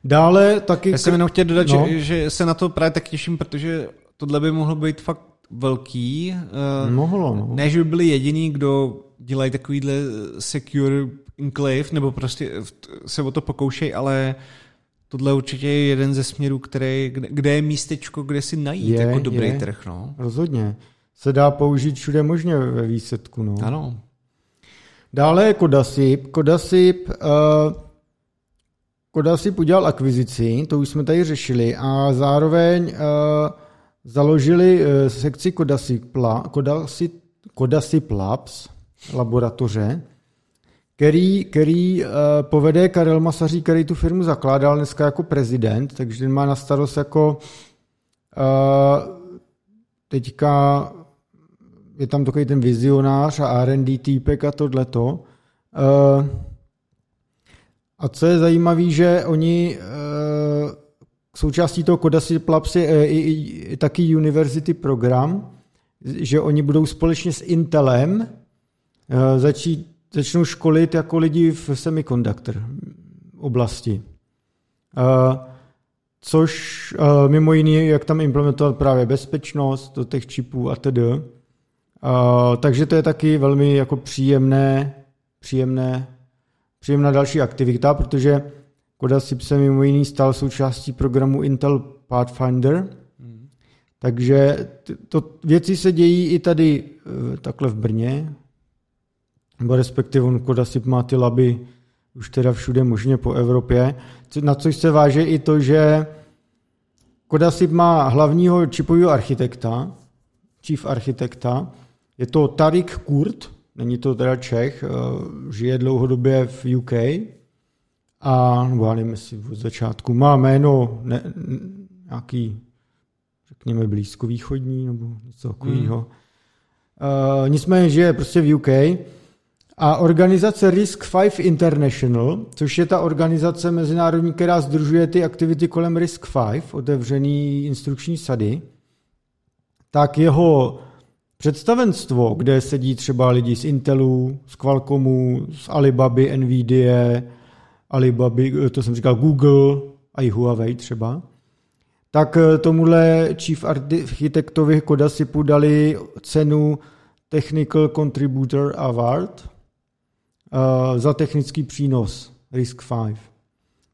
Dále taky... Já jsem jenom chtěl dodat, no. že, že se na to právě tak těším, protože tohle by mohlo být fakt velký. Uh, Mohlo, no. Ne, že by byli jediní, kdo dělají takovýhle secure enclave, nebo prostě se o to pokoušejí, ale tohle určitě je jeden ze směrů, který, kde, kde je místečko, kde si najít je, jako dobrý je. trh. No. Rozhodně. Se dá použít všude možně ve výsledku. No. Ano. Dále je Kodasip. Kodasip uh, Koda si udělal akvizici, to už jsme tady řešili, a zároveň uh, založili uh, sekci Kodasip, Kodasip Labs, laboratoře, který, který uh, povede Karel Masaří, který tu firmu zakládal dneska jako prezident, takže ten má na starost jako uh, teďka je tam takový ten vizionář a R&D týpek a tohleto. Uh, a co je zajímavé, že oni uh, součástí toho Kodasi Labs je uh, i, i, taky University program, že oni budou společně s Intelem uh, začít, začnou školit jako lidi v semiconductor oblasti. Což mimo jiný, jak tam implementovat právě bezpečnost do těch čipů a tedy. Takže to je taky velmi jako příjemné, příjemné příjemná další aktivita, protože Kodasip se mimo jiný stal součástí programu Intel Pathfinder, hmm. takže to věci se dějí i tady eh, takhle v Brně, nebo respektive on Kodasip má ty laby už teda všude možně po Evropě, na což se váže i to, že Kodasip má hlavního čipového architekta, chief architekta, je to Tarik Kurt, Není to teda Čech, eh, žije dlouhodobě v UK a, nebo já nevím, jestli od začátku má jméno ne, nějaký, řekněme, blízkovýchodní nebo něco takového. Hmm. Uh, nicméně žije prostě v UK A organizace Risk 5 International, což je ta organizace mezinárodní, která združuje ty aktivity kolem Risk 5, otevřený instrukční sady, tak jeho představenstvo, kde sedí třeba lidi z Intelu, z Qualcommu, z Alibaby, Nvidia, Alibaby, to jsem říkal Google a i Huawei třeba, tak tomuhle chief architektovi Kodasipu dali cenu Technical Contributor Award uh, za technický přínos Risk 5.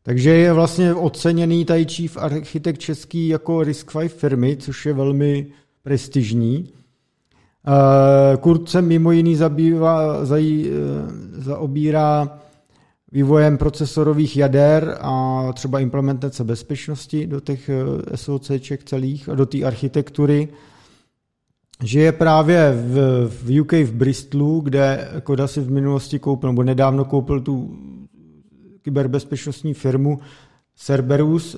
Takže je vlastně oceněný tady chief architekt český jako Risk 5 firmy, což je velmi prestižní. Uh, Kurt se mimo jiný zabývá, zaj, uh, zaobírá vývojem procesorových jader a třeba implementace bezpečnosti do těch SOCček celých a do té architektury že je právě v, v UK v Bristolu, kde Koda si v minulosti koupil, nebo nedávno koupil tu kyberbezpečnostní firmu Cerberus,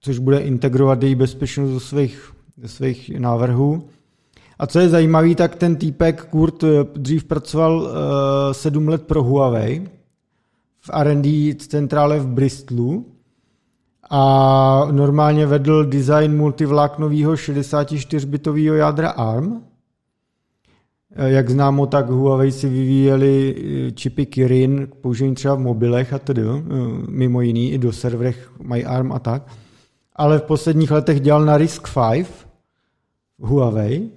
což bude integrovat její bezpečnost do svých, do svých návrhů. A co je zajímavé, tak ten týpek Kurt dřív pracoval uh, sedm let pro Huawei v R&D centrále v Bristolu a normálně vedl design multivláknového 64-bitového jádra ARM. Jak známo, tak Huawei si vyvíjeli eh, čipy Kirin k použití třeba v mobilech a tedy, eh, mimo jiný i do serverech mají ARM a tak. Ale v posledních letech dělal na Risk 5 Huawei.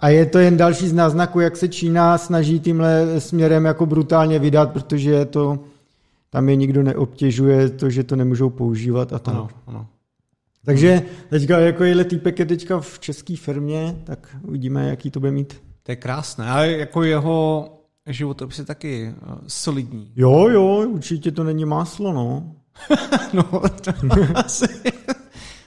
A je to jen další z náznaků, jak se Čína snaží tímhle směrem jako brutálně vydat, protože je to tam je nikdo neobtěžuje to, že to nemůžou používat a tak. Ano, ano. Takže teďka jako je týpek je teďka v české firmě, tak uvidíme, jaký to bude mít. To je krásné. A jako jeho životopis je taky uh, solidní. Jo, jo, určitě to není máslo, no. no, to asi.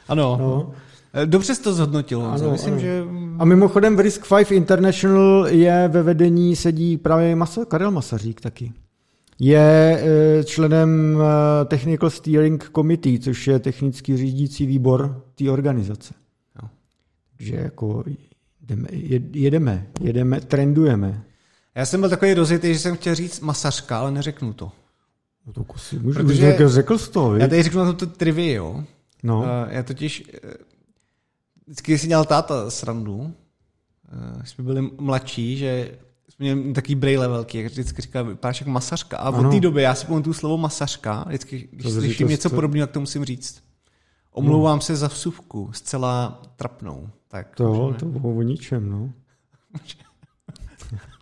ano. No. Eh, dobře jsi to zhodnotil. Ano, Myslím, ano. že... A mimochodem v Risk 5 International je ve vedení sedí právě Masa, Karel Masařík taky je eh, členem eh, Technical Steering Committee, což je technický řídící výbor té organizace. No. Takže jako jdeme, jedeme, jedeme, trendujeme. Já jsem byl takový rozjetý, že jsem chtěl říct masařka, ale neřeknu to. No to si můžu, Protože řekl, řekl jsi to, Já tady řeknu na to trivii, jo. No. Uh, já totiž, vždycky si dělal táta srandu, uh, jsme byli mladší, že jsme měli takový brejle velký, jak vždycky říkal, vypadáš jako masařka. A ano. od té doby já si pamatuju slovo masařka, vždycky, když to slyším to, něco to... podobného, tak to musím říct. Omlouvám no. se za vsuvku, zcela trapnou. Tak, to, můžeme... to bylo o ničem, no.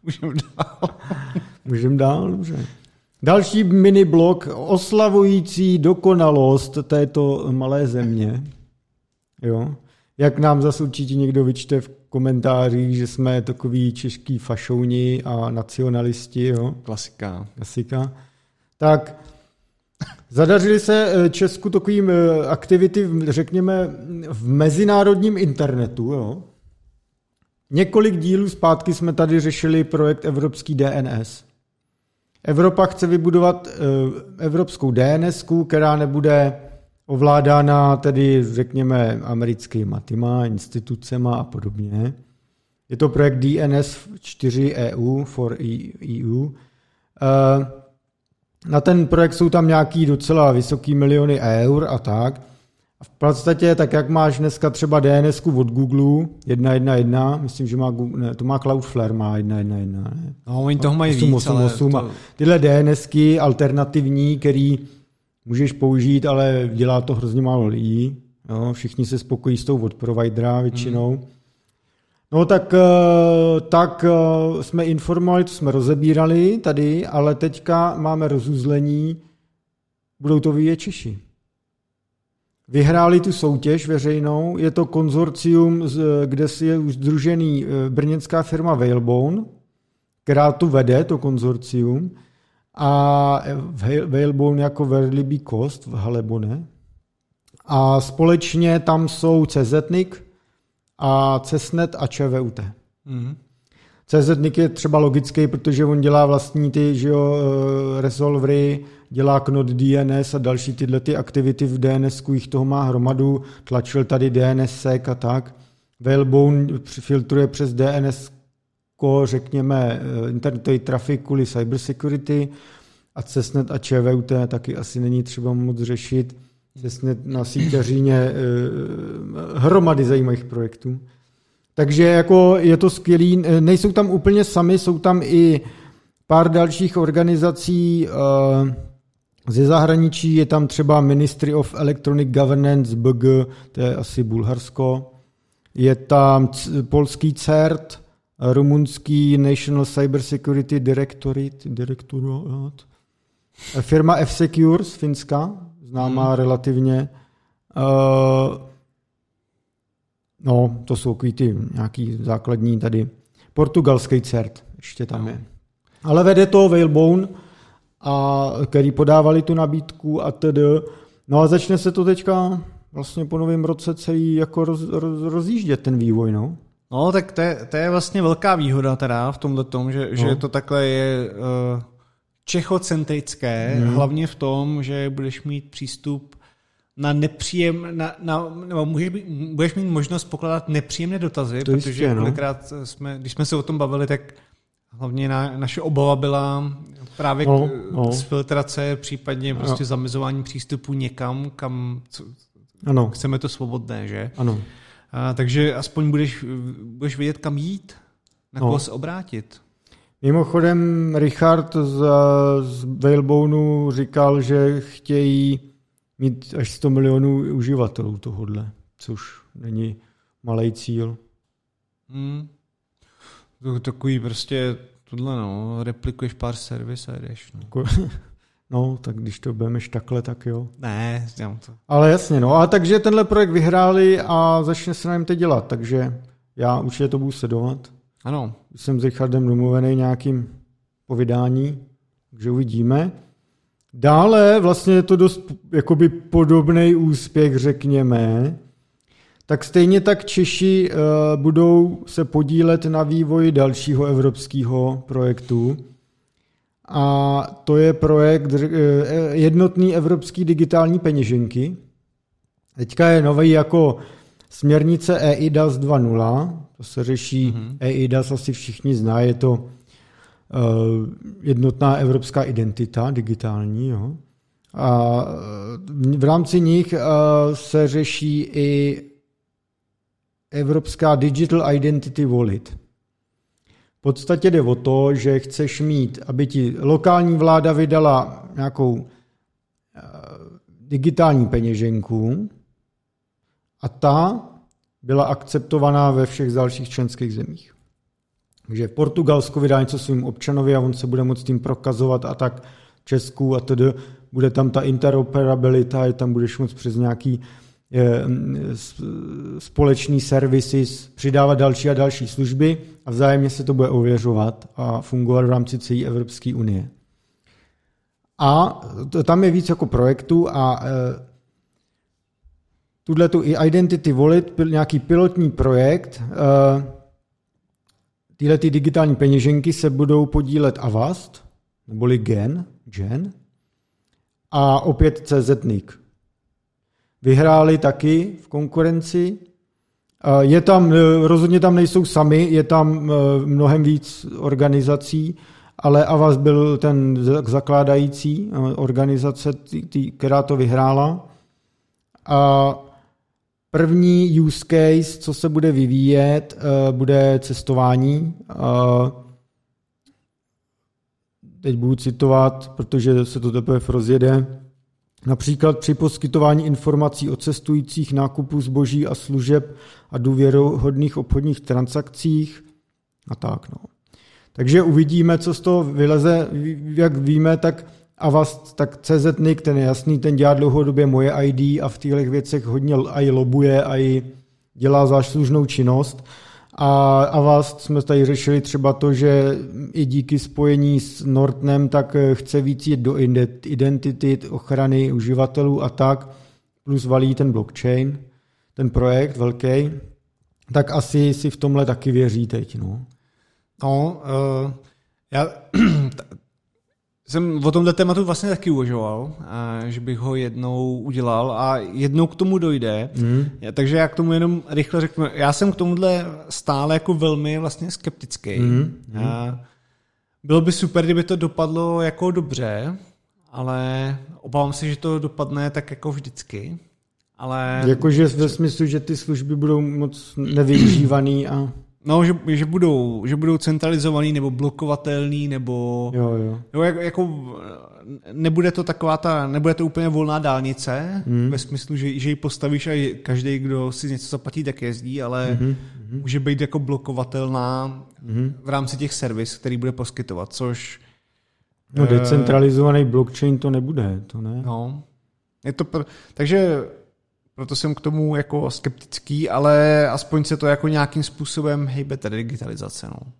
Můžeme dál. Můžeme dál, dobře. Další mini blok oslavující dokonalost této malé země. Jo. Jak nám zase určitě někdo vyčte v komentářích, že jsme takový čeští fašouni a nacionalisti. Jo? Klasika. Klasika. Tak zadařili se eh, Česku takovým eh, aktivity, řekněme, v mezinárodním internetu. Jo? Několik dílů zpátky jsme tady řešili projekt Evropský DNS. Evropa chce vybudovat eh, evropskou DNS, která nebude ovládána tedy, řekněme, americkýma týma, institucema a podobně. Je to projekt DNS 4 EU for EU. Eh, na ten projekt jsou tam nějaký docela vysoký miliony eur a tak. A v podstatě, tak jak máš dneska třeba DNS od Google 1.1.1, myslím, že má, ne, to má Cloudflare, má 1.1.1. Ne? No, oni toho mají 8, víc, 8, 8, ale to... Tyhle DNSky alternativní, který můžeš použít, ale dělá to hrozně málo lidí. Jo, všichni se spokojí s tou od providera většinou. Hmm. No tak, eh, tak eh, jsme informovali, to jsme rozebírali tady, ale teďka máme rozuzlení, budou to vidět Češi. Vyhráli tu soutěž veřejnou, je to konzorcium, kde si je už združený eh, brněnská firma Whalebone, která tu vede, to konzorcium, a Whalebone jako Verlibý kost v Halebone. A společně tam jsou CZNIC a CESNET a ČVUT. Mm-hmm. CZNIC je třeba logický, protože on dělá vlastní ty že jo, eh, resolvery, dělá Knot DNS a další tyhle ty aktivity v DNS, jich toho má hromadu, tlačil tady DNS sec a tak. Whalebone filtruje přes DNS jako řekněme eh, internetový trafik kvůli cybersecurity a CESNET a ČVUT taky asi není třeba moc řešit. CESNET na síťaříně eh, hromady zajímavých projektů. Takže jako je to skvělý. Nejsou tam úplně sami, jsou tam i pár dalších organizací ze zahraničí. Je tam třeba Ministry of Electronic Governance BG, to je asi Bulharsko. Je tam polský CERT, rumunský National Cyber Security Directorate, Directorate, firma F-Secure z Finska, známá hmm. relativně. Uh, no, to jsou takový ty nějaký základní tady. Portugalský CERT ještě tam no. je. Ale vede to Whalebone, a který podávali tu nabídku a tedy. No a začne se to teďka vlastně po novém roce celý jako roz, roz, rozjíždět ten vývoj, no. No, tak to je, to je vlastně velká výhoda teda v tomhle tom, že, no. že to takhle je uh, čechocentrické, hmm. hlavně v tom, že budeš mít přístup na nepříjem, na, na, nebo můžeš, budeš mít možnost pokládat nepříjemné dotazy, to protože jistě, no. kolikrát jsme, když jsme se o tom bavili, tak hlavně na, naše obava byla právě no, no. z filtrace, případně prostě no. zamezování přístupu někam, kam co, ano. chceme to svobodné, že? Ano. A, takže aspoň budeš, budeš vědět, kam jít, na no. koho se obrátit. Mimochodem, Richard z, z Whaleboneu říkal, že chtějí mít až 100 milionů uživatelů tohodle, což není malý cíl. Hmm. To takový prostě tohle no, replikuješ pár servis a jdeš. No. No, tak když to budemeš takhle, tak jo. Ne, dělám to. Ale jasně, no. A takže tenhle projekt vyhráli a začne se na něm teď dělat, takže já určitě to budu sledovat. Ano. Jsem s Richardem domluvený nějakým povídání, takže uvidíme. Dále vlastně je to dost jakoby podobný úspěch, řekněme, tak stejně tak Češi uh, budou se podílet na vývoji dalšího evropského projektu. A to je projekt uh, jednotný evropský digitální peněženky. Teďka je nový jako směrnice EIDAS 2.0, to se řeší, mm-hmm. EIDAS asi všichni zná, je to uh, jednotná evropská identita digitální. Jo. A v rámci nich uh, se řeší i Evropská Digital Identity Wallet. Podstatě jde o to, že chceš mít, aby ti lokální vláda vydala nějakou eh, digitální peněženku a ta byla akceptovaná ve všech dalších členských zemích. Takže Portugalsko vydá něco svým občanovi a on se bude moct tím prokazovat a tak Česku a tedy bude tam ta interoperabilita, je tam budeš moct přes nějaký společný servisy, přidávat další a další služby a vzájemně se to bude ověřovat a fungovat v rámci celé Evropské unie. A tam je víc jako projektů a e, tuhle tu Identity Wallet nějaký pilotní projekt. E, tyhle ty digitální peněženky se budou podílet Avast, neboli Gen, Gen a opět CZNIC vyhráli taky v konkurenci. Je tam, e, rozhodně tam nejsou sami, je tam e, mnohem víc organizací, ale Avas byl ten zakládající e, organizace, která to vyhrála. A první use case, co se bude vyvíjet, bude cestování. Teď budu citovat, protože se to teprve rozjede. Například při poskytování informací o cestujících, nákupu zboží a služeb a důvěrohodných obchodních transakcích a tak. No. Takže uvidíme, co z toho vyleze. Jak víme, tak Avast, tak CZNIC, ten je jasný, ten dělá dlouhodobě moje ID a v těchto věcech hodně i lobuje a i dělá záslužnou činnost. A Avast jsme tady řešili třeba to, že i díky spojení s Nortnem tak eh, chce víc jít do identity, ochrany uživatelů a tak, plus valí ten blockchain, ten projekt velký, tak asi si v tomhle taky věří teď. No, no uh, já jsem o tomhle tématu vlastně taky uvažoval, a že bych ho jednou udělal a jednou k tomu dojde. Mm. Já, takže já k tomu jenom rychle řeknu. Já jsem k tomuhle stále jako velmi vlastně skeptický. Mm. A bylo by super, kdyby to dopadlo jako dobře, ale obávám se, že to dopadne tak jako vždycky. Ale... Jakože ve smyslu, že ty služby budou moc nevyužívaný a... No, že, že, budou, že budou centralizovaný nebo blokovatelný, nebo... Jo, jo. jo jako, jako, nebude to taková ta, nebude to úplně volná dálnice, mm. ve smyslu, že, že ji postavíš a každý, kdo si něco zaplatí, tak jezdí, ale mm-hmm. může být jako blokovatelná mm-hmm. v rámci těch servis, který bude poskytovat, což... No, decentralizovaný blockchain to nebude, to ne. No, je to, pr- takže proto jsem k tomu jako skeptický, ale aspoň se to jako nějakým způsobem hejbe ta digitalizace. No.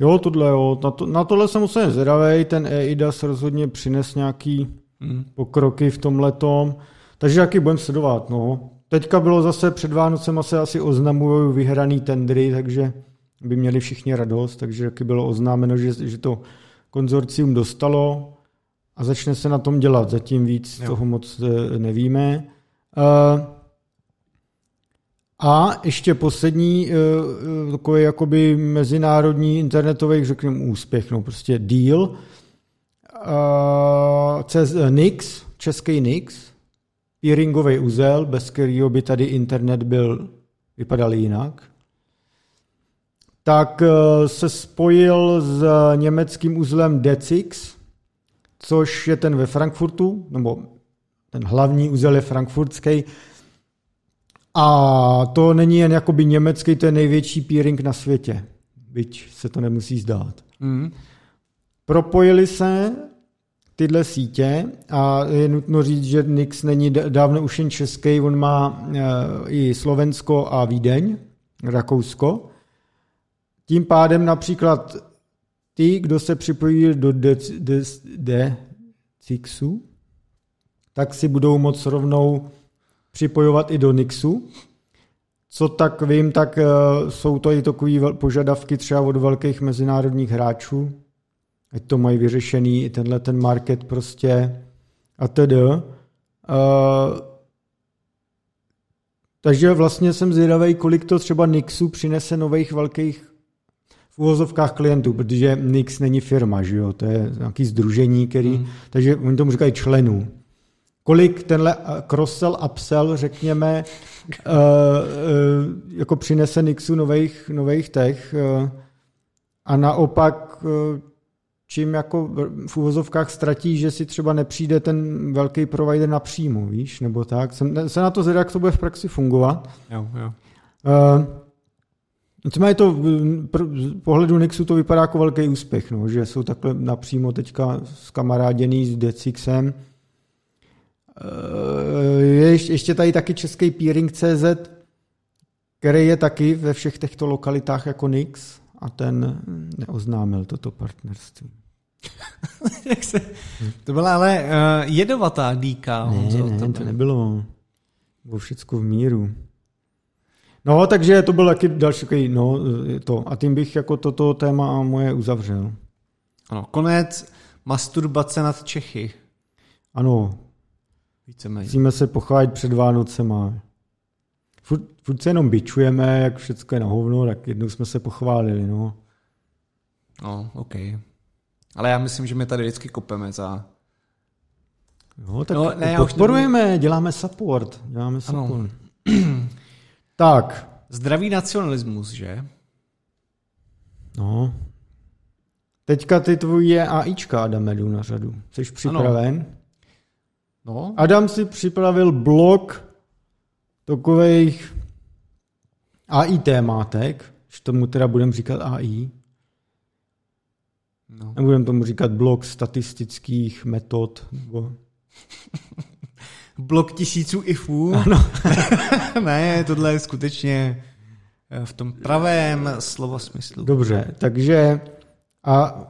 Jo, tohle jo. Na, to, na tohle jsem musel zvědavej. Ten EIDAS rozhodně přines nějaký hmm. pokroky v tom letom. Takže jaký budeme sledovat, no. Teďka bylo zase před Vánocem se asi oznamují vyhraný tendry, takže by měli všichni radost, takže jaký bylo oznámeno, že, že to konzorcium dostalo a začne se na tom dělat. Zatím víc jo. toho moc eh, nevíme. Uh, a ještě poslední uh, takový jakoby mezinárodní internetový, řekněme, úspěch, no prostě deal. Uh, cez Nix, český Nix, peeringový uzel, bez kterého by tady internet byl, vypadal jinak, tak se spojil s německým uzlem Decix, což je ten ve Frankfurtu, nebo ten hlavní uzel je frankfurtský, a to není jen jakoby německý, to je největší peering na světě. Byť se to nemusí zdát. Mm. Propojili se tyhle sítě a je nutno říct, že Nix není dávno už jen český, on má e, i Slovensko a Vídeň, Rakousko. Tím pádem například ty, kdo se připojí do Decixu, tak si budou moc rovnou připojovat i do Nixu. Co tak vím, tak uh, jsou to i takové požadavky třeba od velkých mezinárodních hráčů, ať to mají vyřešený i tenhle ten market prostě a tedy. Uh, takže vlastně jsem zvědavý, kolik to třeba Nixu přinese nových velkých v uvozovkách klientů, protože Nix není firma, že jo? to je nějaký združení, který, hmm. takže oni tomu říkají členů kolik tenhle eh, cross-sell, upsell, řekněme, uh, uh, jako přinese Nixu nových, nových tech uh, a naopak uh, čím jako v uvozovkách ztratí, že si třeba nepřijde ten velký provider napřímo, víš, nebo tak. Jsem se na to zvědavý, jak to bude v praxi fungovat. Jo, jo. Uh, Nicméně to z pohledu Nixu to vypadá jako velký úspěch, no, že jsou takhle napřímo teďka skamaráděný s Decixem Eh, je ještě tady taky český peering.cz, který je taky ve všech těchto lokalitách jako Nix a ten neoznámil toto partnerství. Jak se, to byla ale uh, jedovatá díka. Ne, ne, to, to nebylo. Bylo všechno v míru. No, takže to byl taky další no, to. A tím bych jako toto téma moje uzavřel. Ano, konec masturbace nad Čechy. Ano, Víceméně. Musíme se pochválit před Vánocema. Furt, furt se jenom bičujeme, jak všechno je na hovno, tak jednou jsme se pochválili, no. No, OK. Ale já myslím, že my tady vždycky kopeme za... No, tak no, ne, podporujeme, nebudu... děláme support. Děláme support. tak. Zdravý nacionalismus, že? No. Teďka ty tvoje AIčka, Adame, jdu na řadu. Jsi připraven? Ano. No. Adam si připravil blok takových AI témátek, že tomu teda budeme říkat AI. No. Nebudeme tomu říkat blok statistických metod. Nebo... blok tisíců ifů. Ano. ne, tohle je skutečně v tom pravém slova smyslu. Dobře, takže a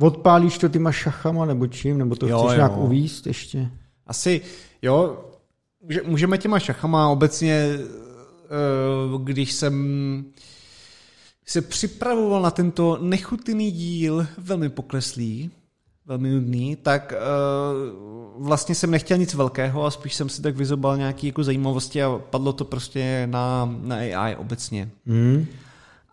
odpálíš to tyma šachama nebo čím, nebo to jo, chceš jo. nějak uvíst ještě? Asi, jo, můžeme těma šachama obecně, eh, když jsem se připravoval na tento nechutný díl, velmi pokleslý, velmi nudný, tak uh, vlastně jsem nechtěl nic velkého a spíš jsem si tak vyzobal nějaké jako zajímavosti a padlo to prostě na, na AI obecně. Hmm.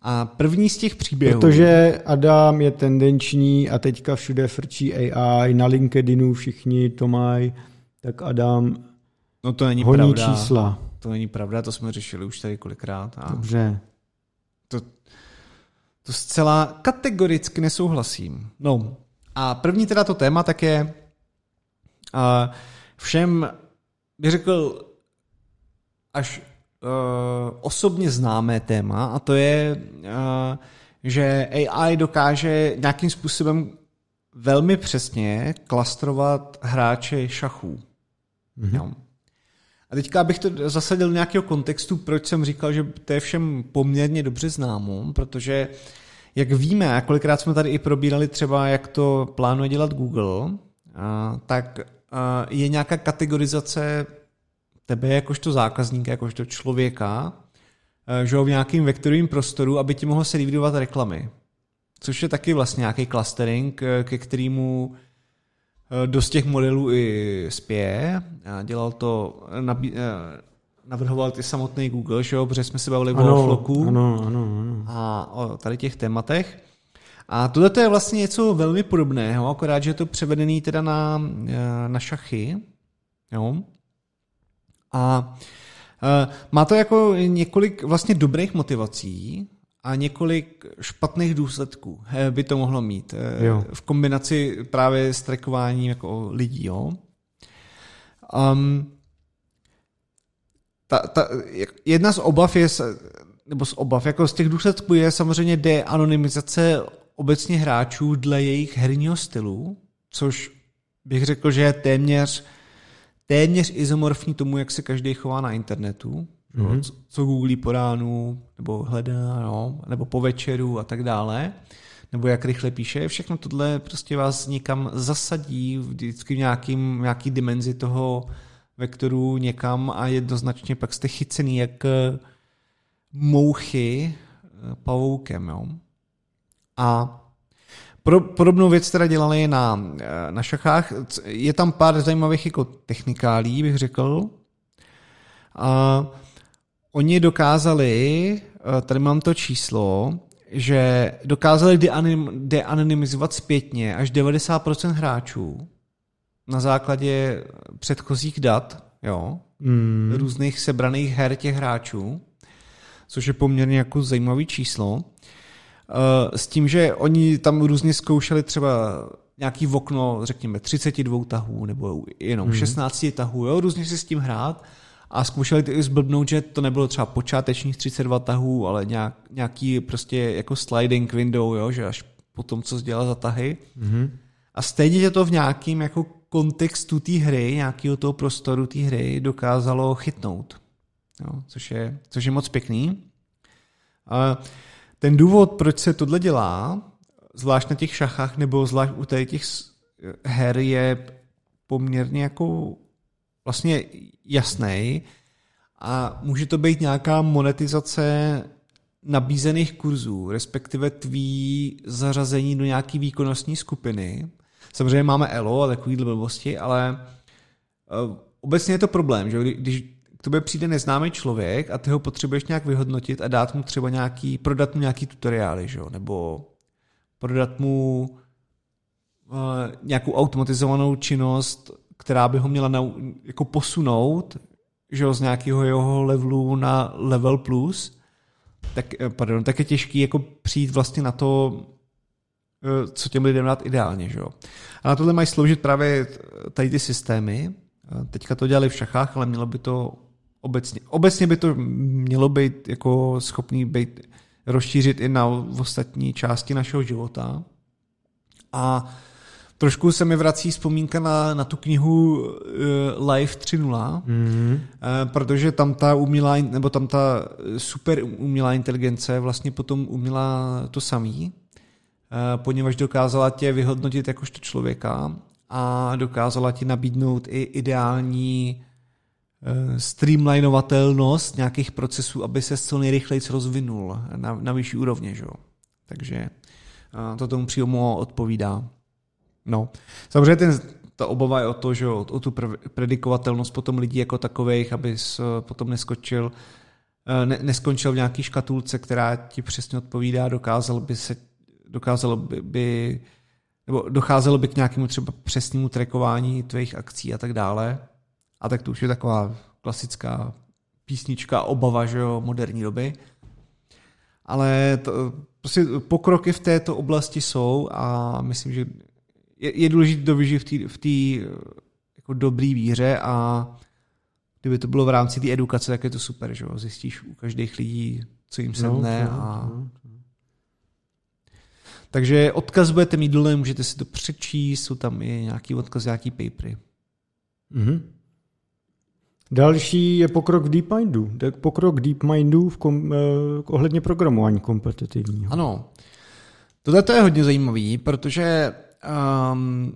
A první z těch příběhů... Protože Adam je tendenční a teďka všude frčí AI, na LinkedInu všichni to mají, tak Adam no to není honí pravda. čísla. To není pravda, to jsme řešili už tady kolikrát. A Dobře. to, to zcela kategoricky nesouhlasím. No a první teda to téma tak je uh, všem, bych řekl, až uh, osobně známé téma a to je, uh, že AI dokáže nějakým způsobem velmi přesně klastrovat hráče šachů. Mm-hmm. Jo. A teďka abych to zasadil do nějakého kontextu, proč jsem říkal, že to je všem poměrně dobře známo, protože jak víme, a kolikrát jsme tady i probírali třeba, jak to plánuje dělat Google, a, tak a, je nějaká kategorizace tebe jakožto zákazníka, jakožto člověka, že v nějakým vektorovém prostoru, aby ti mohl servírovat reklamy. Což je taky vlastně nějaký clustering, ke kterému dost těch modelů i spěje. Dělal to, nabí, navrhoval ty samotný Google, že jo, protože jsme se bavili Ano, o floku ano, ano, ano. a o tady těch tématech. A tohle to je vlastně něco velmi podobného, akorát, že je to převedený teda na, na šachy. Jo. A má to jako několik vlastně dobrých motivací a několik špatných důsledků e, by to mohlo mít. e, Jo. V kombinaci právě s trackováním jako lidí. Jo. Um, ta, ta, jedna z obav je, nebo z obav, jako z těch důsledků je samozřejmě de-anonymizace obecně hráčů dle jejich herního stylu, což bych řekl, že je téměř, téměř izomorfní tomu, jak se každý chová na internetu, mm-hmm. co, co googlí po ránu, nebo hledá, no, nebo po večeru a tak dále, nebo jak rychle píše, všechno tohle prostě vás někam zasadí vždycky v nějakým, nějaký dimenzi toho vektoru někam a jednoznačně pak jste chycený jak eh, mouchy eh, pavoukem. Jo? A pro, podobnou věc teda dělali na, eh, na šachách. Je tam pár zajímavých jako technikálí, bych řekl. A oni dokázali, eh, tady mám to číslo, že dokázali deanym- deanonymizovat zpětně až 90% hráčů na základě předchozích dat, jo, Mm. různých sebraných her těch hráčů, což je poměrně jako zajímavý číslo. Eh, S tím, že oni tam různě zkoušeli třeba nějaký okno, řekněme, 32 tahů nebo jenom Mhm. 16 tahů, jo, různě si s tím hrát a zkoušeli to i zblbnout, že to nebylo třeba počátečních 32 tahů, ale nějak, nějaký prostě jako sliding window, jo, že až po tom, co dělal za tahy. Mhm. A stejně tě to v nějakým jako kontextu té hry, nějakého toho prostoru té hry dokázalo chytnout. Jo, což, je, což je moc pěkný. A ten důvod, proč se tohle dělá, zvlášť na těch šachách nebo zvlášť u těch her, je poměrně jako vlastně jasný a může to být nějaká monetizace nabízených kurzů, respektive tvý zařazení do nějaký výkonnostní skupiny. Samozřejmě máme ELO a takový blbosti, ale eh, obecně je to problém, že kdy- když k tobě přijde neznámý člověk a ty ho potřebuješ nějak vyhodnotit a dát mu třeba nějaký, prodat mu nějaký tutoriály, že nebo prodat mu uh, nějakou automatizovanou činnost, která by ho měla nau, jako posunout že jo, z nějakého jeho levelu na level plus, tak, eh, pardon, tak je těžký jako přijít vlastně na to, eh, co těm lidem dát ideálně. Že jo. A na tohle mají sloužit právě tady ty systémy. Eh, Teďka to dělali v šachách, ale mělo by to obecně, obecně by to mělo být jako schopný být, rozšířit i na ostatní části našeho života. A trošku se mi vrací vzpomínka na, na tu knihu uh, Life 3.0, Mhm. Eh, protože tam ta umělá, nebo tam ta super umělá inteligence vlastně potom uměla to samý, eh, poněvadž dokázala tě vyhodnotit jakožto člověka a dokázala ti nabídnout i ideální eh, streamlinovatelnost nějakých procesů, aby se co nejrychleji rozvinul na, na vyšší úrovně. Že? jo. Takže to tomu přímo odpovídá. No, samozřejmě ten, ta obava je o to, že o, o tu predikovatelnost potom lidí jako takových, aby potom neskočil, eh, ne, neskončil v nějaký škatulce, která ti přesně odpovídá, dokázal by se, dokázalo by, by nebo docházelo by k nějakému třeba přesnému trackování tvých akcí a tak dále. A tak to už je taková klasická písnička, obava, že jo, moderní doby. Ale to, prostě pokroky v této oblasti jsou a myslím, že je, je důležité to vyžít v té jako dobrý víře a kdyby to bylo v rámci té edukace, tak je to super, že jo? Zjistíš u každých lidí, co jim sedne no, a... No, no. Takže odkaz budete mít dole, můžete si to přečíst, jsou tam i nějaký odkaz, nějaký papery. Mm-hmm. Další je pokrok DeepMindu. Pokrok DeepMindu v kom, eh, ohledně programování kompetitivního. Ano. Tohle to je hodně zajímavý, protože um,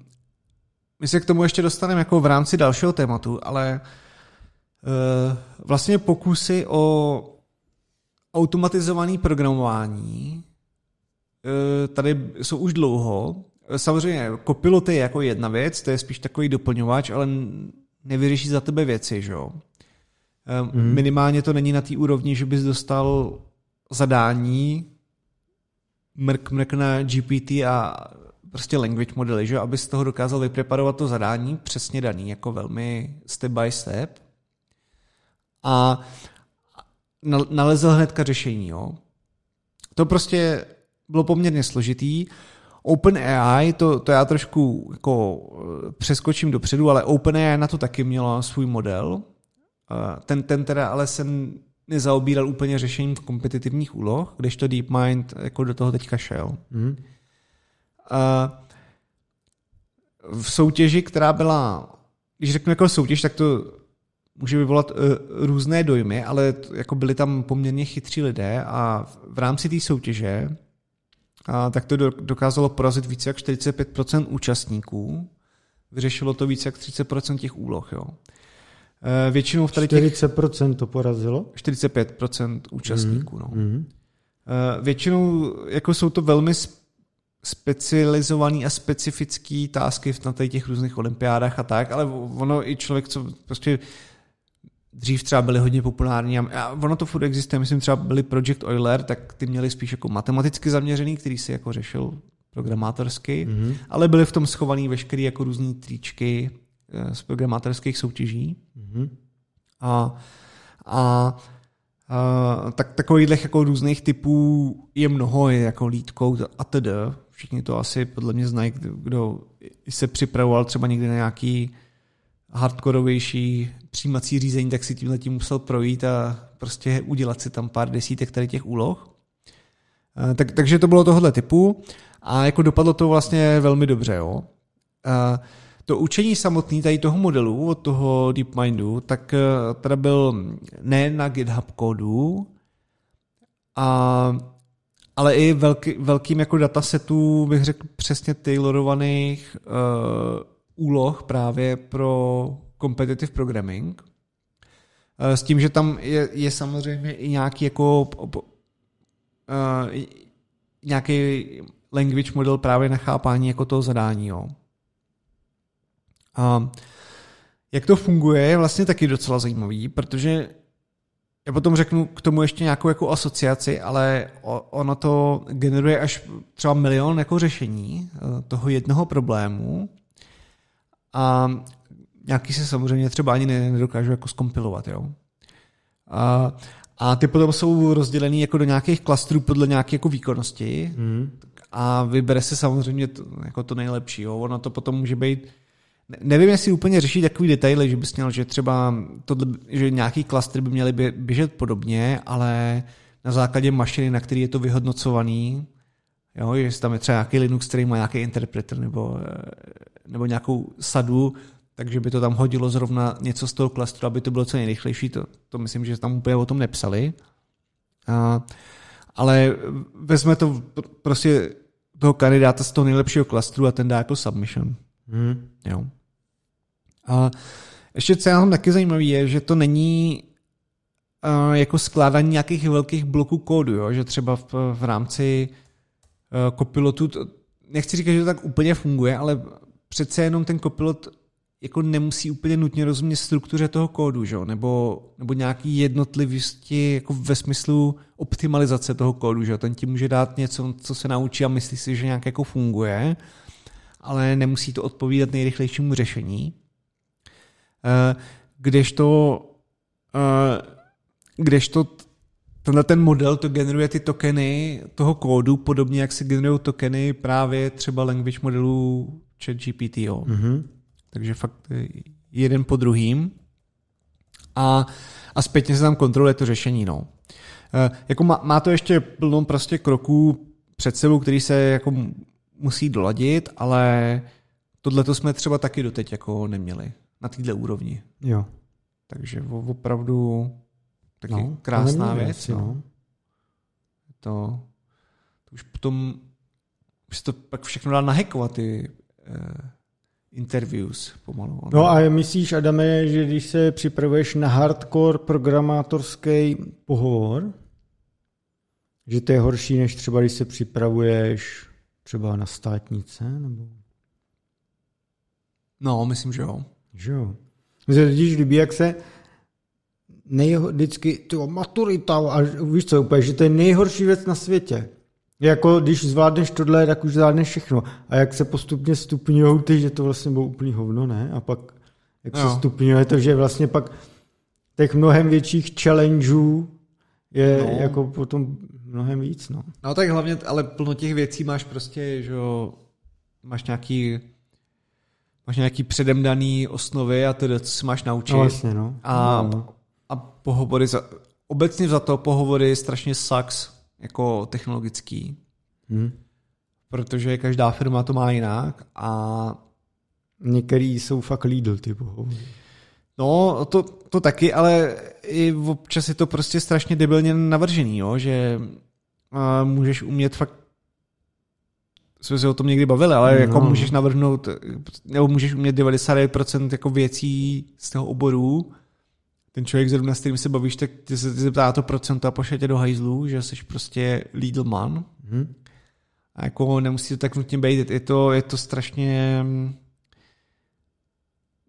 my se k tomu ještě dostaneme jako v rámci dalšího tématu, ale uh, vlastně pokusy o automatizované programování uh, tady jsou už dlouho. Samozřejmě kopiloty je jako jedna věc, to je spíš takový doplňovač, ale nevyřeší za tebe věci, že jo. Mm. Minimálně to není na té úrovni, že bys dostal zadání, mrk, mrk na GPT a prostě language modely, že aby z toho dokázal vypreparovat to zadání přesně daný, jako velmi step by step. A nalezl hnedka řešení, jo. To prostě bylo poměrně složitý. OpenAI, to, to já trošku jako přeskočím dopředu, ale OpenAI na to taky měla svůj model. Ten, ten teda ale jsem nezaobíral úplně řešením kompetitivních úloh, kdežto DeepMind jako do toho teďka šel. Mm. V soutěži, která byla, když řeknu jako soutěž, tak to může vyvolat uh, různé dojmy, ale jako byli tam poměrně chytří lidé a v rámci té soutěže a tak to dokázalo porazit více jak 45% účastníků. Vyřešilo to více jak 30% těch úloh. Jo. E, většinou v tady těch... 40% to porazilo? 45% účastníků. Mm-hmm. No. Mm-hmm. Většinou jako jsou to velmi specializovaný a specifický tásky na těch různých olympiádách a tak, ale ono i člověk, co prostě dřív třeba byly hodně populární a ono to furt existuje, myslím třeba byli Project Euler, tak ty měli spíš jako matematicky zaměřený, který si jako řešil programátorsky, mm-hmm. ale byly v tom schovaný veškerý jako různý tričky eh, z programátorských soutěží. Mm-hmm. A, a a tak takových jako různých typů je mnoho, je jako code a td. Všichni to asi podle mě znají, kdo, kdo se připravoval třeba někdy na nějaký hardkorovější přijímací řízení, tak si tímhle tím musel projít a prostě udělat si tam pár desítek tady těch úloh. Eh, tak, takže to bylo tohle typu a jako dopadlo to vlastně velmi dobře. Jo. Eh, to učení samotný tady toho modelu od toho DeepMindu, tak eh, teda byl ne na GitHub kódu, a, ale i velký, velkým jako datasetu, bych řekl, přesně tailorovaných uh, úloh právě pro competitive programming. Eh, s tím, že tam je, je samozřejmě i nějaký jako uh, nějaký language model právě na chápání jako toho zadání. Jo. A jak to funguje, je vlastně taky docela zajímavý, protože já potom řeknu k tomu ještě nějakou jako asociaci, ale ono to generuje až třeba milion jako řešení eh, toho jednoho problému a nějaký se samozřejmě třeba ani nedokážu jako skompilovat, jo. A, a ty potom jsou rozdělený jako do nějakých klastrů podle nějaké jako výkonnosti mm. a vybere se samozřejmě to, jako to nejlepší, jo. Ono to potom může být Nevím, jestli úplně řešit takový detaily, že bys měl, že třeba tohle, že nějaký klastry by měly běžet podobně, ale na základě mašiny, na který je to vyhodnocovaný, jo, že tam je třeba nějaký Linux, který má nějaký interpreter nebo, nebo nějakou sadu, takže by to tam hodilo zrovna něco z toho klastru, aby to bylo co nejrychlejší. To, to myslím, že tam úplně o tom nepsali. A, ale vezme to prostě toho kandidáta z toho nejlepšího klastru a ten dá jako submission. Hmm. Jo. A ještě co je tam taky zajímavé je, že to není uh, jako skládání nějakých velkých bloků kódu, jo? že třeba v, v rámci uh, copilotu nechci říkat, že to tak úplně funguje, ale přece jenom ten kopilot jako nemusí úplně nutně rozumět struktuře toho kódu, že? Nebo, nebo nějaký jednotlivosti jako ve smyslu optimalizace toho kódu. Že? Ten ti může dát něco, co se naučí a myslí si, že nějak jako funguje, ale nemusí to odpovídat nejrychlejšímu řešení. Eh, kdežto, eh, kdežto tenhle ten model to generuje ty tokeny toho kódu, podobně jak se generují tokeny právě třeba language modelů ChatGPT. Mm-hmm. Takže fakt jeden po druhým. A, a zpětně se tam kontroluje to řešení. No. E, jako má, má, to ještě plnou prostě kroků před sebou, který se jako musí doladit, ale tohle to jsme třeba taky doteď jako neměli na této úrovni. Jo. Takže opravdu taky no, krásná věc. věc no. no. To, to už potom už to pak všechno dá nahekovat ty eh, interviews pomalu. No a myslíš, Adame, že když se připravuješ na hardcore programátorský pohovor, že to je horší, než třeba když se připravuješ třeba na státnice? Nebo... No, myslím, že jo. Že jo. Mně se totiž líbí, jak se nejho, vždycky, tyjo, maturita, a víš co, úplně, že to je nejhorší věc na světě. Jako když zvládneš tohle, tak už zvládneš všechno. A jak se postupně stupňují ty, že to vlastně bylo úplný hovno, ne? A pak jak se stupňuje to, že vlastně pak těch mnohem větších challengeů je no. jako potom mnohem víc, no. No tak hlavně, ale plno těch věcí máš prostě, že máš nějaký máš nějaký předem daný osnovy a tedy, co si máš naučit. No vlastně, no. A, no. a pohovory, za, obecně za to pohovory strašně sucks jako technologický. Hmm. Protože každá firma to má jinak a Některý jsou fakt Lidl, ty No, to, to taky, ale i občas je to prostě strašně debilně navržený, jo? že uh, můžeš umět fakt jsme se o tom někdy bavili, ale no. jako můžeš navrhnout, nebo můžeš umět 99% jako věcí z toho oboru, ten člověk zrovna s kterým se bavíš, tak ty se zeptá to procento a pošle tě do hajzlu, že jsi prostě Lidlman. Hmm. A jako nemusí to tak nutně být. Je to, je to strašně...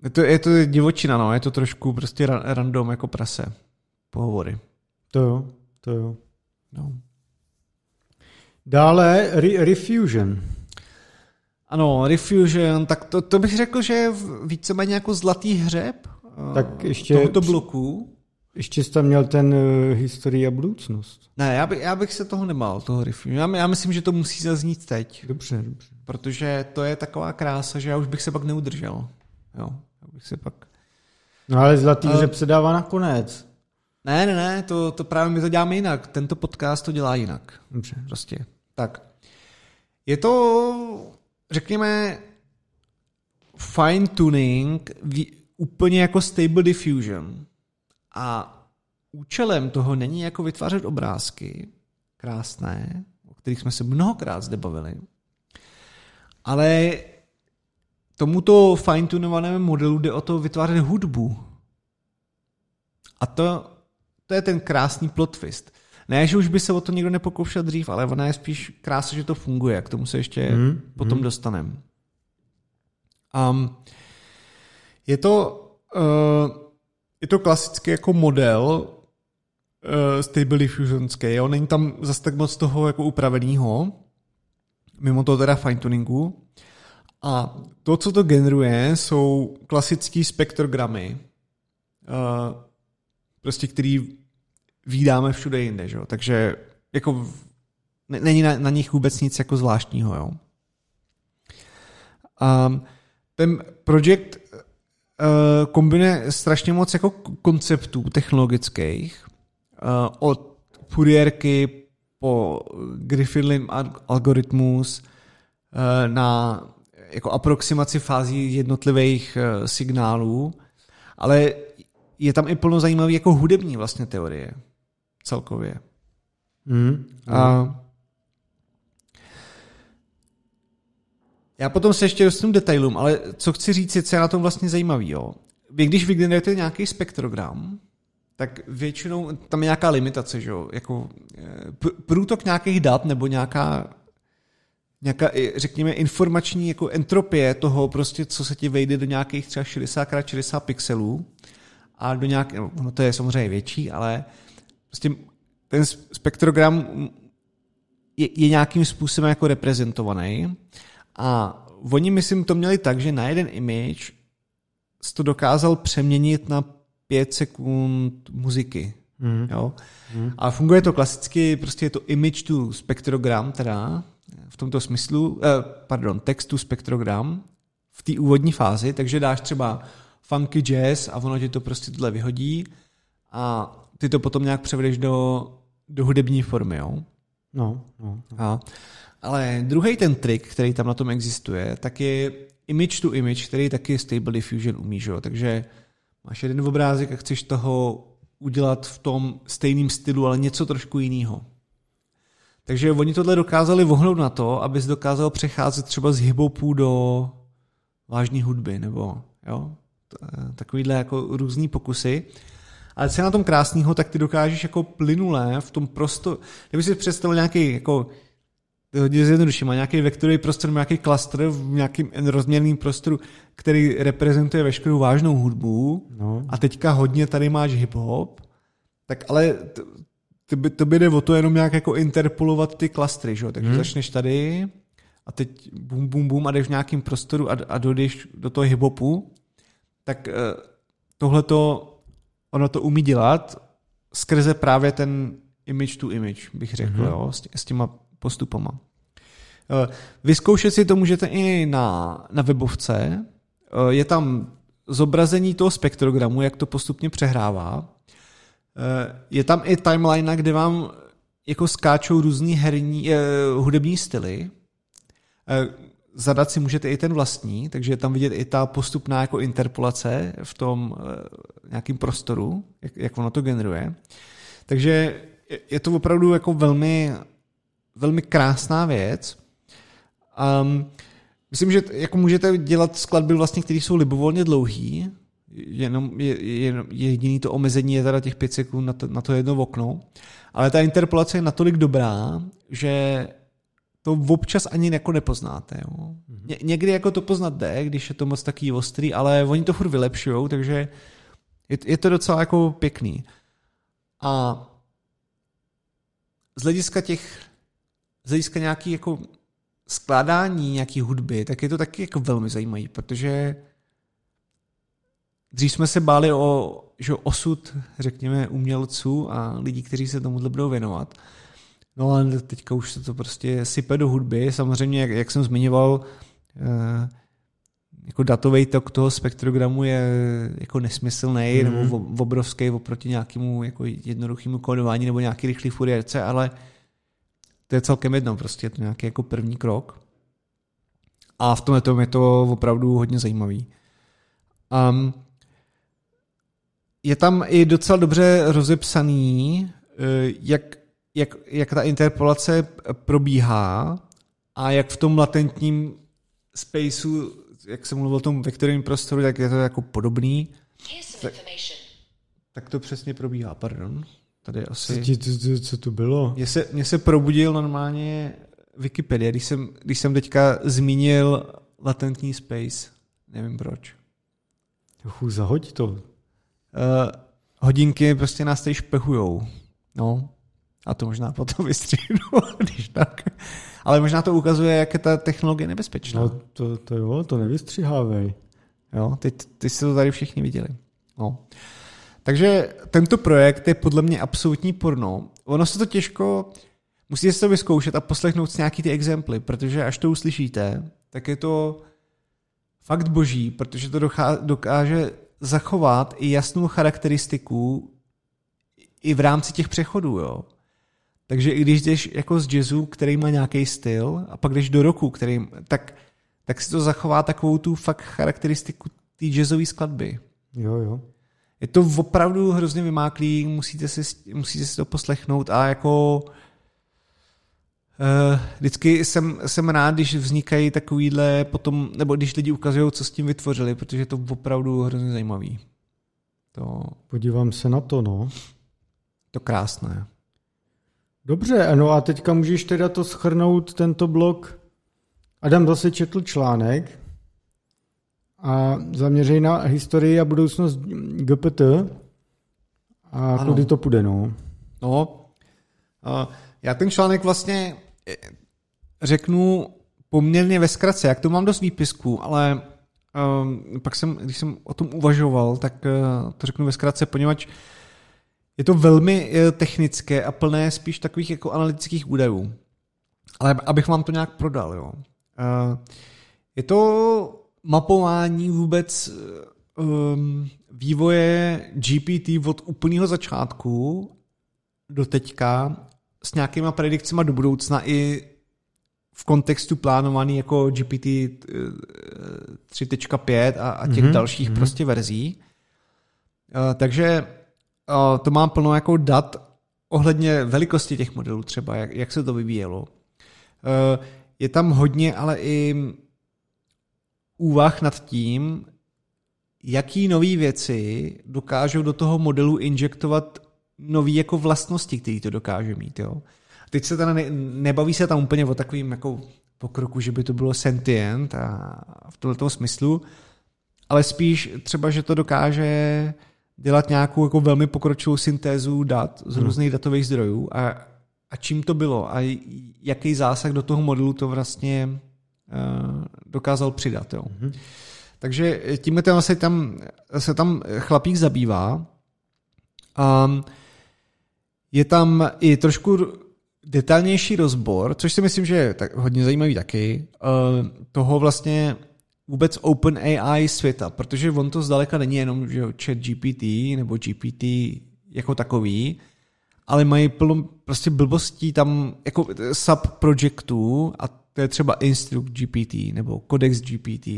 Je to, je to divočina, no. Je to trošku prostě random jako prase. Pohovory. To jo, to jo. No. Dále re- Refusion. Ano, Refusion, tak to, to bych řekl, že je víceméně jako zlatý hřeb tak ještě, tohoto bloku. Ještě jsi tam měl ten uh, historii a budoucnost. Ne, já, by, já bych se toho nemal, toho riffu. Já, já myslím, že to musí zaznít teď. Dobře, dobře. Protože to je taková krása, že já už bych se pak neudržel. Jo, já bych se pak... No ale zlatý uh, se dává nakonec. Ne, ne, ne, to, to právě my to děláme jinak. Tento podcast to dělá jinak. Dobře. Prostě. Tak. Je to, řekněme, fine tuning úplně jako Stable Diffusion. A účelem toho není jako vytvářet obrázky krásné, o kterých jsme se mnohokrát zde bavili, ale tomuto fine-tunovanému modelu jde o to vytvářet hudbu. A to, to je ten krásný plot twist. Ne, že už by se o to někdo nepokoušel dřív, ale ona je spíš krása, že to funguje. K tomu se ještě mm, potom mm. dostaneme. Um, je to, uh, je to klasický jako model uh, Stable Diffusionský, jo? není tam zase tak moc toho jako upraveného, mimo to teda fine tuningu. A to, co to generuje, jsou klasické spektrogramy, uh, prostě který vydáme všude jinde, že? takže jako není na, na nich vůbec nic jako zvláštního. Jo? Um, ten projekt uh, kombinuje strašně moc jako konceptů technologických, uh, od Fourierky po Griffin algoritmus uh, na jako aproximaci fází jednotlivých signálů, ale je tam i plno zajímavý jako hudební vlastně teorie celkově. Mm, A Já potom se ještě dostanu detailům, ale co chci říct, je, co je na tom vlastně zajímavý. Jo. Vy, když vygenerujete nějaký spektrogram, tak většinou tam je nějaká limitace, že jo? Jako eh, průtok nějakých dat nebo nějaká nějaká, řekněme, informační jako entropie toho prostě, co se ti vejde do nějakých třeba 60x60 pixelů a do nějak, no to je samozřejmě větší, ale prostě ten spektrogram je, je nějakým způsobem jako reprezentovaný a oni, myslím, to měli tak, že na jeden image to dokázal přeměnit na pět sekund muziky. Mm. Jo? Mm. A funguje to klasicky, prostě je to image to spektrogram, teda v tomto smyslu, eh, pardon, text to spektrogram v té úvodní fázi, takže dáš třeba funky jazz a ono ti to prostě tohle vyhodí a ty to potom nějak převedeš do, do hudební formy, jo? No, no. no. A, ale druhý ten trik, který tam na tom existuje, tak je image to image, který taky Stable Diffusion umí, jo? takže máš jeden obrázek a chceš toho udělat v tom stejném stylu, ale něco trošku jiného. Takže oni tohle dokázali vohnout na to, abys dokázal přecházet třeba z hiphopu do vážné hudby, nebo jo, takovýhle jako různý pokusy. Ale co je na tom krásného, tak ty dokážeš jako plynulé v tom prostoru, kdyby si představil nějaký jako hodně zjednoduším, má nějaký vektorový prostor, nějaký klastr v nějakým rozměrným prostoru, který reprezentuje veškerou vážnou hudbu no. a teďka hodně tady máš hip-hop, tak ale to, to, by, to by jde o to jenom nějak jako interpolovat ty klastry, že? takže hmm. začneš tady a teď bum, bum, bum a jdeš v nějakým prostoru a, a dojdeš do toho hip-hopu, tak uh, tohleto ono to umí dělat skrze právě ten image to image, bych řekl, mm-hmm. jo, s, s těma postupama. Eh, vyzkoušet si to můžete i na, na webovce. Eh, je tam zobrazení toho spektrogramu, jak to postupně přehrává. Eh, je tam i timeline, kde vám jako skáčou různý herní, hudební styly. Zadat si můžete i ten vlastní, takže je tam vidět i ta postupná jako interpolace v tom nějakém prostoru, jak, jak ono to generuje. Takže je to opravdu jako velmi velmi krásná věc. Um, myslím, že jako můžete dělat skladby vlastně, které jsou libovolně dlouhý, jenom je, je, je jediný to omezení je teda těch pět sekund na to, na to jedno okno, ale ta interpolace je natolik dobrá, že to občas ani jako nepoznáte. Jo. Mm-hmm. Ně, někdy jako to poznat jde, když je to moc taký ostrý, ale oni to furt vylepšují, takže je, je to docela jako pěkný. A z hlediska těch z hlediska nějaký jako skládání nějaký hudby, tak je to taky jako velmi zajímavý, protože dřív jsme se báli o že osud, řekněme, umělců a lidí, kteří se tomuhle budou věnovat. No ale teďka už se to prostě sype do hudby. Samozřejmě, jak, jak jsem zmiňoval, eh, jako datový tok toho spektrogramu je jako nesmyslný mm. nebo obrovský oproti nějakému jako jednoduchému kódování nebo nějaký rychlý furiérce, ale to je celkem jedno, prostě je to nějaký jako první krok. A v tomhle tom je to opravdu hodně zajímavý. Um, je tam i docela dobře rozepsaný, eh, jak, jak, jak ta interpolace probíhá a jak v tom latentním spaceu, jak jsem mluvil o tom vektorovém prostoru, tak je to jako podobný. Tak, tak to přesně probíhá, pardon. Tady asi... Co, co, co to bylo? Mně se, mě se probudil normálně Wikipedia, když jsem, když jsem teďka zmínil latentní space. Nevím proč. Chuj, zahoď to. Uh, hodinky prostě nás tady špehujou. No, a to možná potom vystříhnu, když tak. Ale možná to ukazuje, jak je ta technologie nebezpečná. No to, to jo, to nevystřihávej. Jo, ty, ty jste to tady všichni viděli. No. Takže tento projekt je podle mě absolutní porno. Ono se to těžko, musíte se to vyzkoušet a poslechnout si nějaký ty exemply, protože až to uslyšíte, tak je to fakt boží, protože to dokáže zachovat i jasnou charakteristiku i v rámci těch přechodů, jo. Takže i když jdeš jako z jazzu, který má nějaký styl, a pak jdeš do roku, který, tak, tak si to zachová takovou tu fakt charakteristiku té jazzové skladby. Jo, jo je to opravdu hrozně vymáklý, musíte si, musíte si to poslechnout a jako uh, vždycky jsem, jsem rád, když vznikají takovýhle potom, nebo když lidi ukazují, co s tím vytvořili, protože je to opravdu hrozně zajímavý. To... Podívám se na to, no. To krásné. Dobře, no a teďka můžeš teda to schrnout, tento blok Adam zase četl článek a zaměřej na historii a budoucnost GPT a ano. kudy to půjde, no. No, já ten článek vlastně eh, řeknu poměrně ve zkratce, jak to mám dost výpisků, ale um, pak jsem, když jsem o tom uvažoval, tak uh, to řeknu ve zkratce, poněvadž je to velmi uh, technické a plné spíš takových jako analytických údajů. Ale abych vám to nějak prodal, jo. Uh, je to mapování vůbec um, vývoje GPT od úplného začátku do teďka s nějakýma predikcemi do budoucna i v kontextu plánovaný jako GPT 3.5 a, a těch mm-hmm. dalších mm-hmm. prostě verzí. Uh, takže to mám plno jako dat ohledně velikosti těch modelů třeba, jak, jak se to vyvíjelo. Uh, je tam hodně ale i úvah nad tím, jaký nové věci dokážou do toho modelu injektovat nové jako vlastnosti, které to dokáže mít. Jo? Teď se teda ne, nebaví se tam úplně o takovým jako pokroku, že by to bylo sentient a v tomto smyslu, ale spíš třeba, že to dokáže dělat nějakou jako velmi pokročilou syntézu dat z hmm. různých hmm. datových zdrojů a, a čím to bylo a jaký zásah do toho modelu to vlastně uh, dokázal přidat. Jo. Hmm. Takže tím se tam, se tam chlapík zabývá. Um, je tam i trošku detailnější rozbor, což si myslím, že je tak hodně zajímavý taky, uh, toho vlastně vůbec Open AI světa, protože on to zdaleka není jenom že chat GPT nebo GPT jako takový, ale mají plno prostě blbostí tam jako subprojektů a to je třeba Instruct GPT nebo Codex GPT.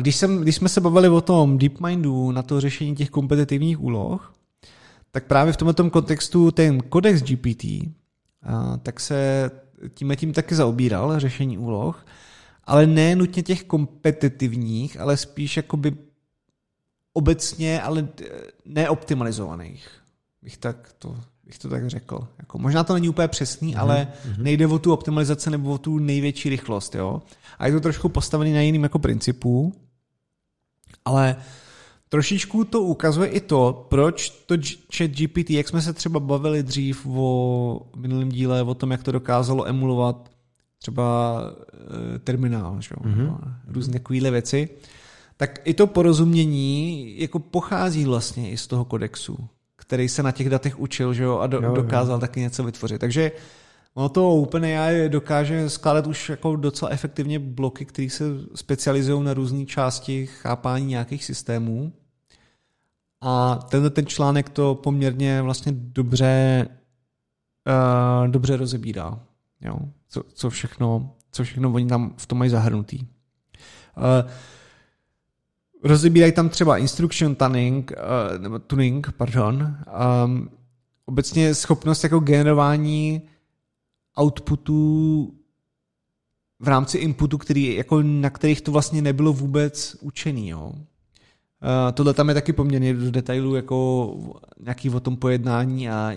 Když, jsem, když jsme se bavili o tom DeepMindu na to řešení těch kompetitivních úloh, tak právě v tomto kontextu ten Codex GPT, tak se tím tím taky zaobíral, řešení úloh, ale ne nutně těch kompetitivních, ale spíš jakoby obecně, ale neoptimalizovaných. Bych tak to, bych to tak řekl. Jako, možná to není úplně přesný, mm-hmm. ale mhm. nejde o tu optimalizaci nebo o tu největší rychlost. Jo? A je to trošku postavený na jiným jako principu, ale Trošičku to ukazuje i to, proč to chat GPT, jak jsme se třeba bavili dřív o minulém díle, o tom, jak to dokázalo emulovat třeba e, terminál, že? Mm-hmm. různé takovéhle věci, tak i to porozumění jako pochází vlastně i z toho kodexu, který se na těch datech učil že jo, a do, jo, dokázal jo. taky něco vytvořit. Takže ono to OpenAI dokáže skládat už jako docela efektivně bloky, které se specializují na různé části chápání nějakých systémů. A tenhle ten článek to poměrně vlastně dobře, uh, dobře rozebírá. Jo? Co, co, všechno, co všechno oni tam v tom mají zahrnutý. Uh, rozebírají tam třeba instruction tuning, uh, nebo tuning, pardon, um, obecně schopnost jako generování outputů v rámci inputu, který, jako na kterých to vlastně nebylo vůbec učený. Jo. Uh, tohle tam je taky poměrně do detailu jako nějaký o tom pojednání a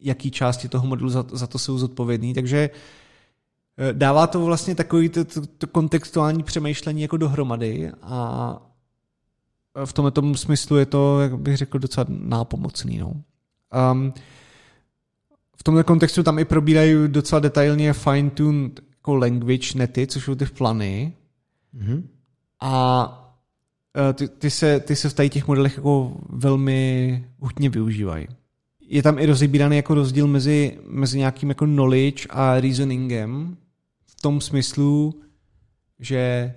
jaký části toho modelu za, za to jsou zodpovědný, takže uh, dává to vlastně takový to, to, to kontextuální přemýšlení jako dohromady a v tomhle tom smyslu je to, jak bych řekl, docela nápomocný. No. Um, v tomhle kontextu tam i probírají docela detailně fine-tuned jako language nety, což jsou ty plany. Mm-hmm. A Eh, ty, ty, se, ty se v tady těch modelech jako velmi hutně využívají. Je tam i rozebíraný jako rozdíl mezi, mezi nějakým jako knowledge a reasoningem v tom smyslu, že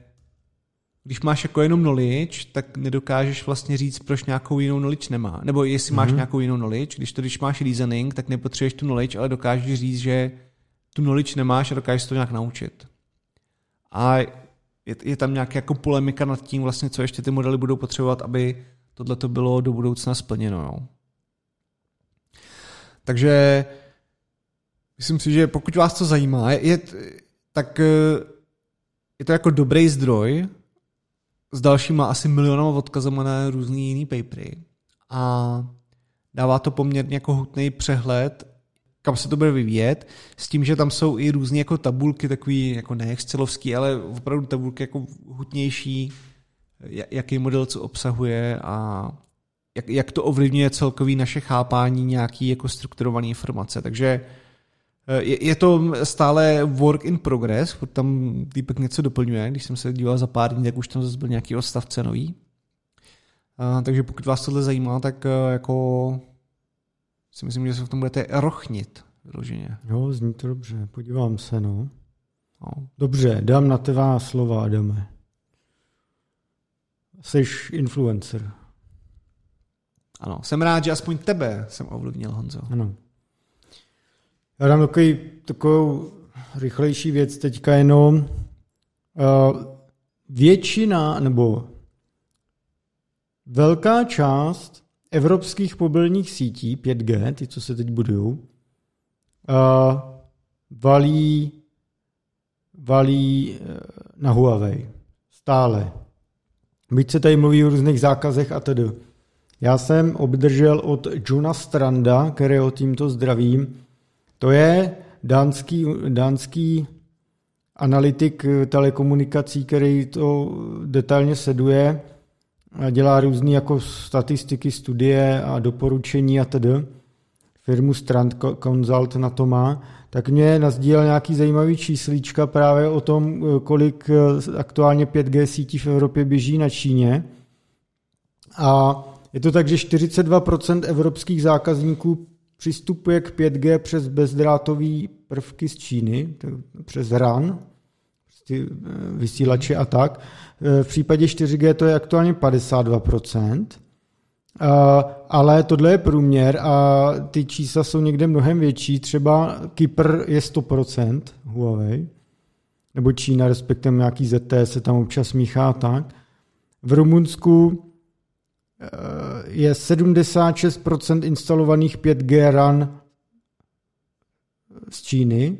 když máš jako jenom knowledge, tak nedokážeš vlastně říct, proč nějakou jinou knowledge nemá. Nebo jestli mm-hmm. máš mhm. nějakou jinou knowledge, když to když máš reasoning, tak nepotřebuješ tu knowledge, ale dokážeš říct, že tu knowledge nemáš a dokážeš to nějak naučit. A je, je tam nějaká jako polemika nad tím, vlastně, co ještě ty modely budou potřebovat, aby tohle to bylo do budoucna splněno. Jo. Takže myslím si, že pokud vás to zajímá, je, tak eh, je to jako dobrý zdroj s dalšíma asi milionama odkazama na různý jiný papery a dává to poměrně jako hutný přehled kam se to bude vyvíjet, s tím, že tam jsou i různé jako tabulky, takový jako ne excelovský, ale opravdu tabulky jako hutnější, jaký model co obsahuje a jak, jak to ovlivňuje celkový naše chápání nějaký jako strukturované informace. Takže eh, je, je to stále work in progress, tam Týpek něco doplňuje, když jsem se díval za pár dní, tak už tam zase byl nějaký odstavce nový. A, takže pokud vás tohle zajímá, tak eh, jako si myslím, že se v tom budete rochnit vyloženě. Jo, zní to dobře, podívám se, no. no. Dobře, dám na teba slova, Adame. Jsi influencer. Ano, jsem rád, že aspoň tebe jsem ovlivnil, Honzo. Ano. Já dám takový, takovou rychlejší věc teďka jenom. Uh, většina, nebo velká část evropských mobilních sítí 5G, ty, co se teď budují, uh, valí, valí uh, na Huawei. Stále. Byť se tady mluví o různých zákazech a tedy. Já jsem obdržel od Juna Stranda, kterého tímto zdravím, to je dánský, dánský analytik telekomunikací, který to detailně seduje, dělá různé jako statistiky, studie a doporučení a tedy. Firmu Strand Consult na to má, tak mě nazdílel nějaký zajímavý číslíčka právě o tom, kolik aktuálně 5G sítí v Evropě běží na Číně. A je to tak, že 42% evropských zákazníků přistupuje k 5G přes bezdrátové prvky z Číny, přes RAN, ty eh, vysílače a tak. Eh, v případě 4G to je aktuálně 52%, eh, ale tohle je průměr a ty čísla jsou někde mnohem větší. Třeba Kypr je 100% Huawei, nebo Čína, respektive nějaký ZT se tam občas míchá tak. V Rumunsku je 76% instalovaných 5G RAN z Číny,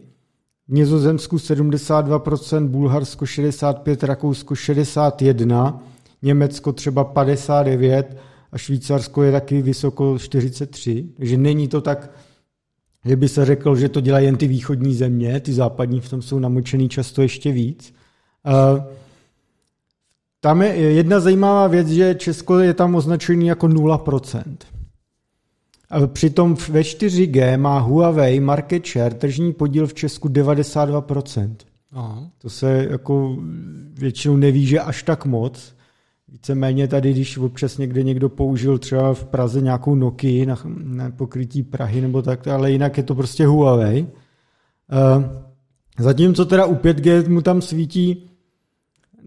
Nizozemsku 72%, Bulharsko 65%, Rakousko 61%, Německo třeba 59% a Švýcarsko je taky vysoko 43%. Takže není to tak, že by se řekl, že to dělají jen ty východní země, ty západní v tom jsou namočený často ještě víc. Tam je jedna zajímavá věc, že Česko je tam označený jako 0%. Přitom ve 4G má Huawei market share, tržní podíl v Česku 92%. Aha. To se jako většinou neví, že až tak moc. Víceméně tady, když občas někde někdo použil třeba v Praze nějakou Nokia na, na pokrytí Prahy nebo tak, ale jinak je to prostě Huawei. Uh, zatímco teda u 5G mu tam svítí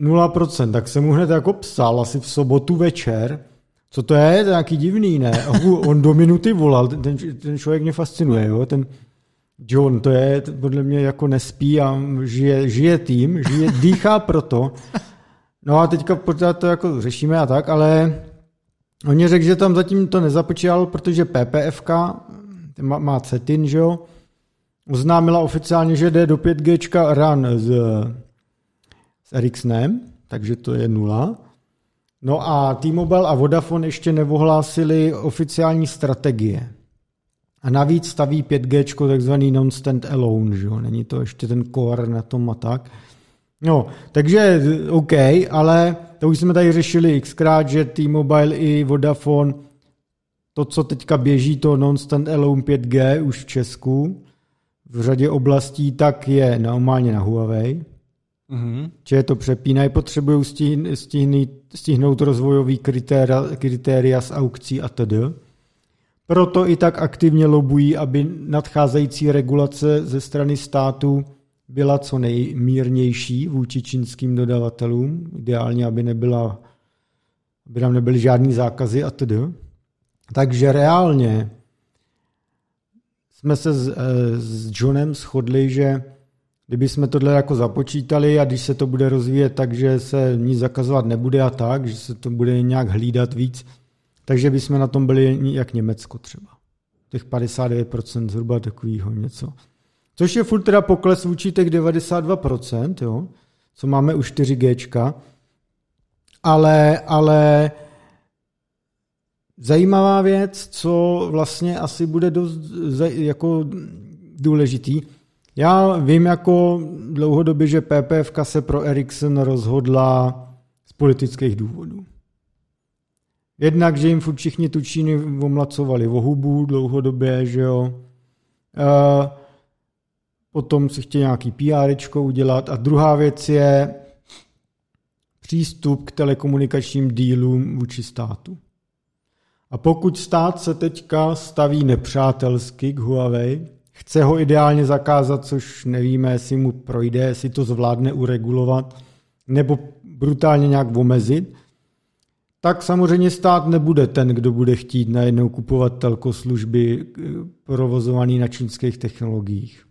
0%, tak jsem mu hned jako psal asi v sobotu večer, co to je? To je nějaký divný, ne? On do minuty volal, ten, ten člověk mě fascinuje, jo? Ten John, to je, podle mě jako nespí a žije, žije tým, žije, dýchá proto. No a teďka pořád to jako řešíme a tak, ale on řekl, že tam zatím to nezapočítal, protože PPFK má, má CETIN, že jo? Oznámila oficiálně, že jde do 5G run s, s Ericssonem, takže to je nula. No a T-Mobile a Vodafone ještě nevohlásili oficiální strategie. A navíc staví 5G, takzvaný non-stand alone, že jo? není to ještě ten core na tom a tak. No, takže OK, ale to už jsme tady řešili xkrát, že T-Mobile i Vodafone, to, co teďka běží, to non-stand alone 5G už v Česku, v řadě oblastí, tak je normálně na Huawei. Mm-hmm. Že to přepínají, potřebují stihnout, stihnout rozvojový kritéria, kritéria z aukcí a td. Proto i tak aktivně lobují, aby nadcházející regulace ze strany státu byla co nejmírnější vůči čínským dodavatelům. Ideálně, aby, nebyla, aby tam nebyly žádný zákazy a td. Takže reálně jsme se s, eh, s Johnem shodli, že Kdyby jsme tohle jako započítali a když se to bude rozvíjet tak, že se nic zakazovat nebude a tak, že se to bude nějak hlídat víc, takže bychom na tom byli jak Německo třeba. Těch 59% zhruba takového něco. Což je furt teda pokles vůči těch 92%, jo, co máme u 4G. Ale, ale zajímavá věc, co vlastně asi bude dost jako důležitý. Já vím jako dlouhodobě, že PPF se pro Ericsson rozhodla z politických důvodů. Jednak, že jim furt všichni tu Číny omlacovali o hubu dlouhodobě, že jo. E, potom si chtěli nějaký PR udělat. A druhá věc je přístup k telekomunikačním dílům vůči státu. A pokud stát se teďka staví nepřátelsky k Huawei, chce ho ideálně zakázat, což nevíme, jestli mu projde, jestli to zvládne uregulovat, nebo brutálně nějak omezit, tak samozřejmě stát nebude ten, kdo bude chtít najednou kupovat telkoslužby eh, provozované na čínských technologiích.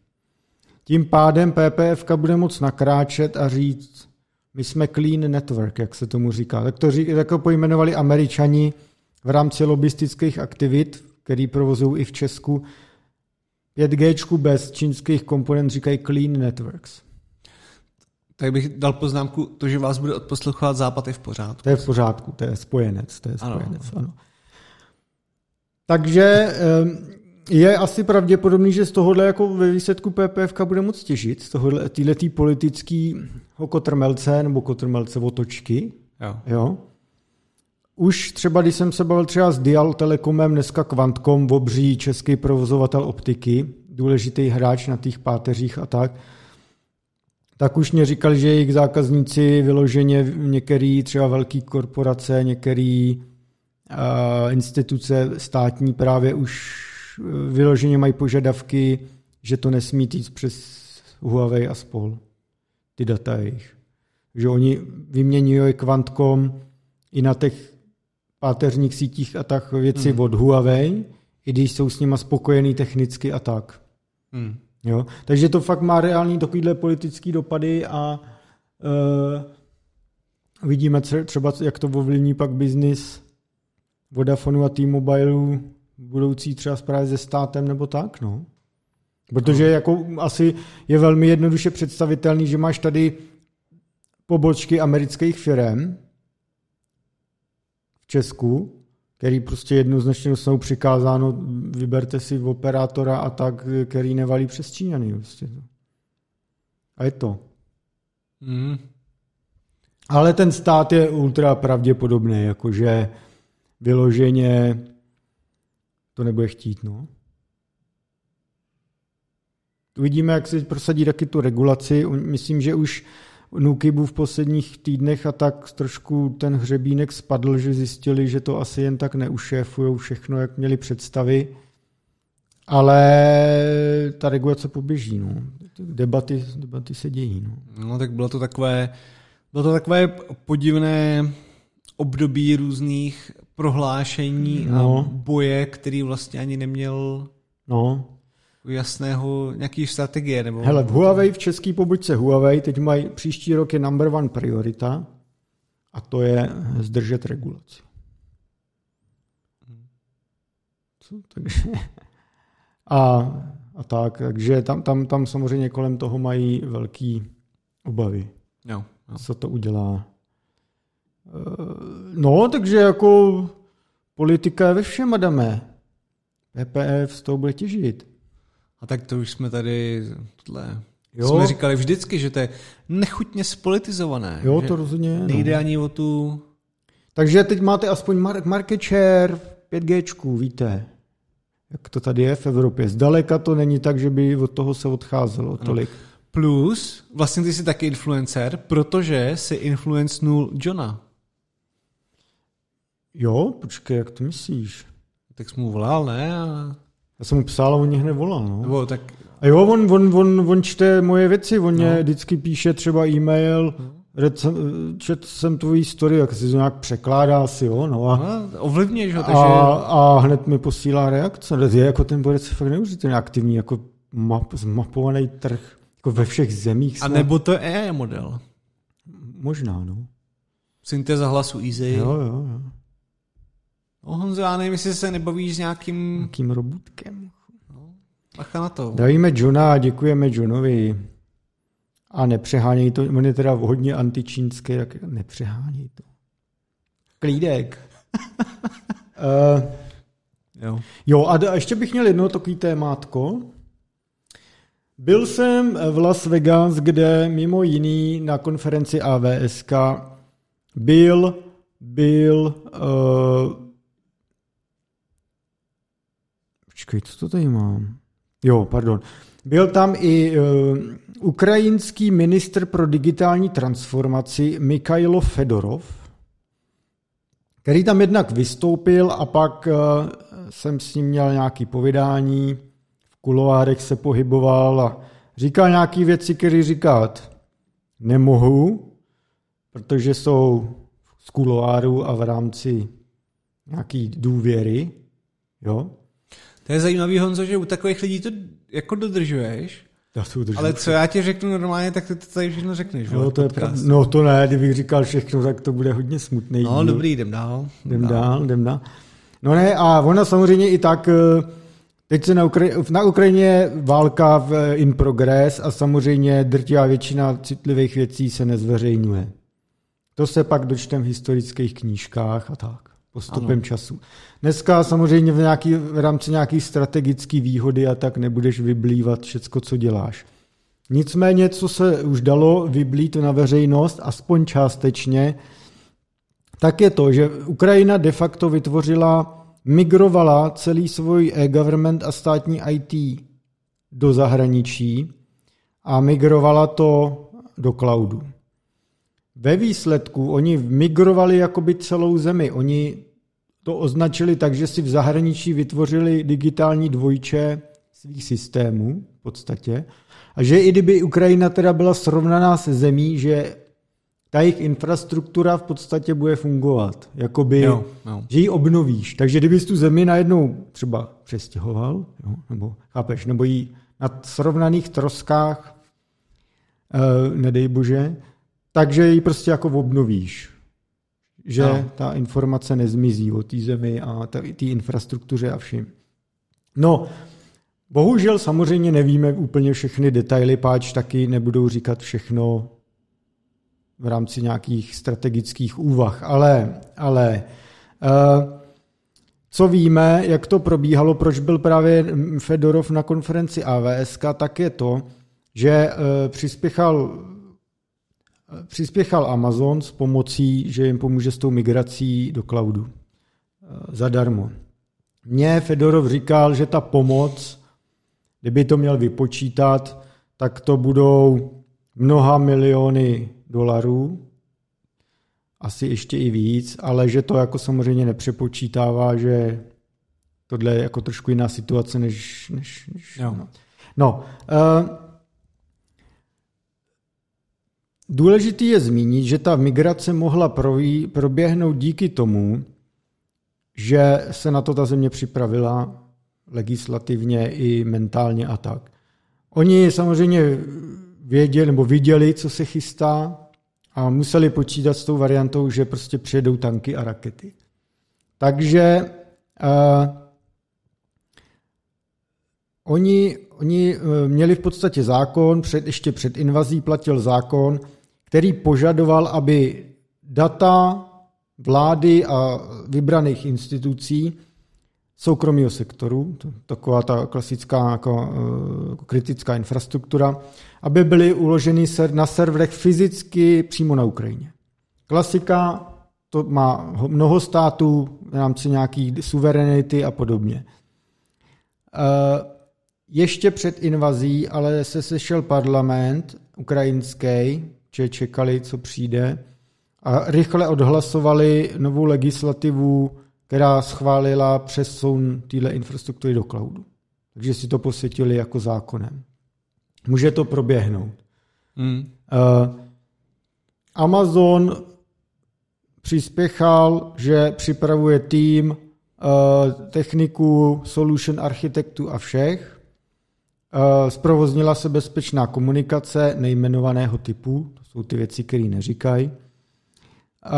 Tím pádem PPF bude moc nakráčet a říct, my jsme clean network, jak se tomu říká. Tak to jako pojmenovali američani v rámci lobistických aktivit, který provozují i v Česku. 5G bez čínských komponent říkají clean networks. Tak bych dal poznámku, to, že vás bude odposlouchat západ je v pořádku. To je v pořádku, to je spojenec. To je spojenec ano. Ano. Takže je asi pravděpodobný, že z tohohle jako ve výsledku PPF bude moc těžit, z tohohle, týhletý politický kotrmelce nebo kotrmelce otočky. Jo. jo. Už třeba, když jsem se bavil třeba s Dial Telekomem, dneska Quantcom, obří český provozovatel optiky, důležitý hráč na těch páteřích a tak, tak už mě říkali, že jejich zákazníci vyloženě některé třeba velké korporace, některé uh, instituce státní právě už vyloženě mají požadavky, že to nesmí jít přes Huawei a spol. Ty data jejich. Že oni vyměňují kvantkom i na těch páteřních sítích a tak věci hmm. od Huawei, i když jsou s nima spokojený technicky a tak. Hmm. Jo? Takže to fakt má reální takovýhle politický dopady a uh, vidíme třeba, jak to ovlivní pak biznis Vodafonu a T-Mobileu budoucí třeba zprávy se státem nebo tak, no. Protože no. jako asi je velmi jednoduše představitelný, že máš tady pobočky amerických firm v Česku, který prostě jednoznačně jsou přikázáno, vyberte si operátora a tak, který nevalí přes Číňany. Prostě. A je to. Mm. Ale ten stát je ultra pravděpodobný, jakože vyloženě to nebude chtít. No. Uvidíme, jak se prosadí taky tu regulaci. Myslím, že už Nukibu v posledních týdnech a tak trošku ten hřebínek spadl, že zjistili, že to asi jen tak neušéfují všechno, jak měli představy. Ale ta regulace poběží. No. Debaty, debaty se dějí. No. no tak bylo to takové, bylo to takové podivné období různých prohlášení no. a boje, který vlastně ani neměl no. Jasného nějaký strategie. Nebo... Hele, v Huawei, v české pobočce Huawei, teď mají příští rok je number one priorita a to je zdržet regulaci. Co? Takže... A, a tak, takže tam, tam, tam samozřejmě kolem toho mají velký obavy. Jo, jo. Co to udělá Eh, no, takže jako politika je ve všem, Adame. PPF z toho bude těžit. A tak to už jsme tady tohle jo. jsme říkali vždycky, že to je nechutně spolitizované. Jo, to rozhodně. Nejde no. ani o tu... Takže teď máte aspoň market share 5G, víte, jak to tady je v Evropě. Zdaleka to není tak, že by od toho se odcházelo tolik. Plus, vlastně ty jsi taky influencer, protože si influencnul Johna. Jo, počkej, jak to myslíš? Tak jsi mu volal, ne? A... Já jsem mu psal a on mě hned volal, no. Nebo tak... A jo, on, on, on, on čte moje věci, on no. mě vždycky píše třeba e-mail, no. čet jsem tvojí story, jak si to nějak překládá asi, jo, no a... No, ovlivněš ho, takže... A, a hned mi posílá reakce, je jako ten borec fakt neuvěřitelně aktivní, jako map, zmapovaný trh, jako ve všech zemích. Snad. A nebo to je model. Možná, no. Syntéza hlasu easy. Jo, jo, jo. No Honzo, já nevím, jestli se nebavíš s nějakým... Nějakým robotkem. No, bacha na to. Davíme Johna a děkujeme Johnovi. A nepřeháněj to, on je teda hodně antičínský, jak nepřeháněj to. Klídek. uh, jo. jo, a ještě bych měl jedno takový témátko. Byl jsem v Las Vegas, kde mimo jiný na konferenci AVSK byl, byl uh, počkej, co to tady mám? Jo, pardon. Byl tam i uh, ukrajinský ministr pro digitální transformaci Mikhailo Fedorov, který tam jednak vystoupil a pak uh, jsem s ním měl nějaký povídání, v kuloárech se pohyboval a říkal nějaké věci, které říkat nemohu, protože jsou z kuloáru a v rámci nějaký důvěry. Jo? To je zajímavý, Honzo, že u takových lidí to jako dodržuješ, Já to udržím. ale co já ti řeknu normálně, tak ty to tady všechno řekneš. No to, je podcast. pravda. no to ne, kdybych říkal všechno, tak to bude hodně smutný. No, díl. dobrý, jdem dál. Jdem dál, jdem dál. No ne, a ona samozřejmě i tak, eh, teď se na, Ukra- na Ukrajině válka v in progress a samozřejmě drtivá většina citlivých věcí se nezveřejňuje. To se pak dočtem v historických knížkách a tak, postupem ano. času. Dneska samozřejmě v, nějaký, v rámci nějaký strategické výhody a tak nebudeš vyblívat všecko, co děláš. Nicméně, co se už dalo vyblít na veřejnost, aspoň částečně, tak je to, že Ukrajina de facto vytvořila, migrovala celý svůj e-government a státní IT do zahraničí a migrovala to do cloudu. Ve výsledku oni migrovali jakoby celou zemi. Oni to označili tak, že si v zahraničí vytvořili digitální dvojče svých systémů v podstatě. A že i kdyby Ukrajina teda byla srovnaná se zemí, že ta jejich infrastruktura v podstatě bude fungovat. Jakoby, Jo, jo. že ji obnovíš. Takže kdybys tu zemi najednou třeba přestěhoval, jo, nebo chápeš, nebo ji na srovnaných troskách, eh, nedej bože, takže ji prostě jako obnovíš. Že No. no. ta informace nezmizí o té zemi a té infrastruktuře a vším. No, bohužel samozřejmě nevíme úplně všechny detaily, páč taky nebudou říkat všechno v rámci nějakých strategických úvah, ale, ale uh, co víme, jak to probíhalo, proč byl právě Fedorov na konferenci AVSK, tak je to, že uh, přispěchal přispěchal Amazon s pomocí, že jim pomůže s tou migrací do cloudu eh, zadarmo. Mně Fedorov říkal, že ta pomoc, kdyby to měl vypočítat, tak to budou mnoha miliony dolarů, asi ještě i víc, ale že to jako samozřejmě nepřepočítává, že tohle je jako trošku jiná situace, než... než, než Jo. no. no uh, Důležitý je zmínit, že ta migrace mohla proběhnout díky tomu, že se na to ta země připravila legislativně i mentálně a tak. Oni samozřejmě věděli nebo viděli, co se chystá a museli počítat s tou variantou, že prostě přijedou tanky a rakety. Takže uh, oni, oni uh, měli v podstatě zákon, před, ještě před invazí platil zákon, který požadoval, aby data vlády a vybraných institucí soukromého sektoru, to, taková ta klasická jako, uh, kritická infrastruktura, aby byly uloženy na serverech fyzicky přímo na Ukrajině. Klasika, to má mnoho států v rámci nějaký suverenity a podobně. Uh, ještě před invazí ale se sešel parlament ukrajinský, že čekali, co přijde, a rychle odhlasovali novou legislativu, která schválila přesun téhle infrastruktury do cloudu. Takže si to posvětili jako zákonem. Může to proběhnout. Mm. Uh, Amazon přispěchal, že připravuje tým uh, techniků, solution architektů a všech. Uh, zprovoznila se bezpečná komunikace nejmenovaného typu, to jsou ty věci, které neříkají. Uh,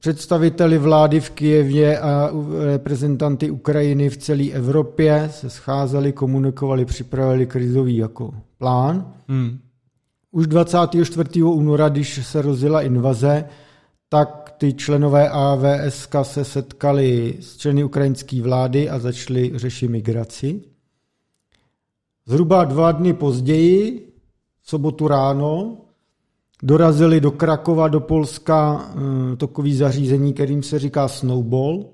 představiteli vlády v Kijevě a reprezentanty Ukrajiny v celé Evropě se scházeli, komunikovali, připravili krizový jako plán. Mm. Už 24. února, když se rozjela invaze, tak ty členové AVSK se setkali s členy ukrajinské vlády a začali řešit migraci. Zhruba dva dny později, sobotu ráno, dorazili do Krakova, do Polska eh, takový zařízení, kterým se říká snowball.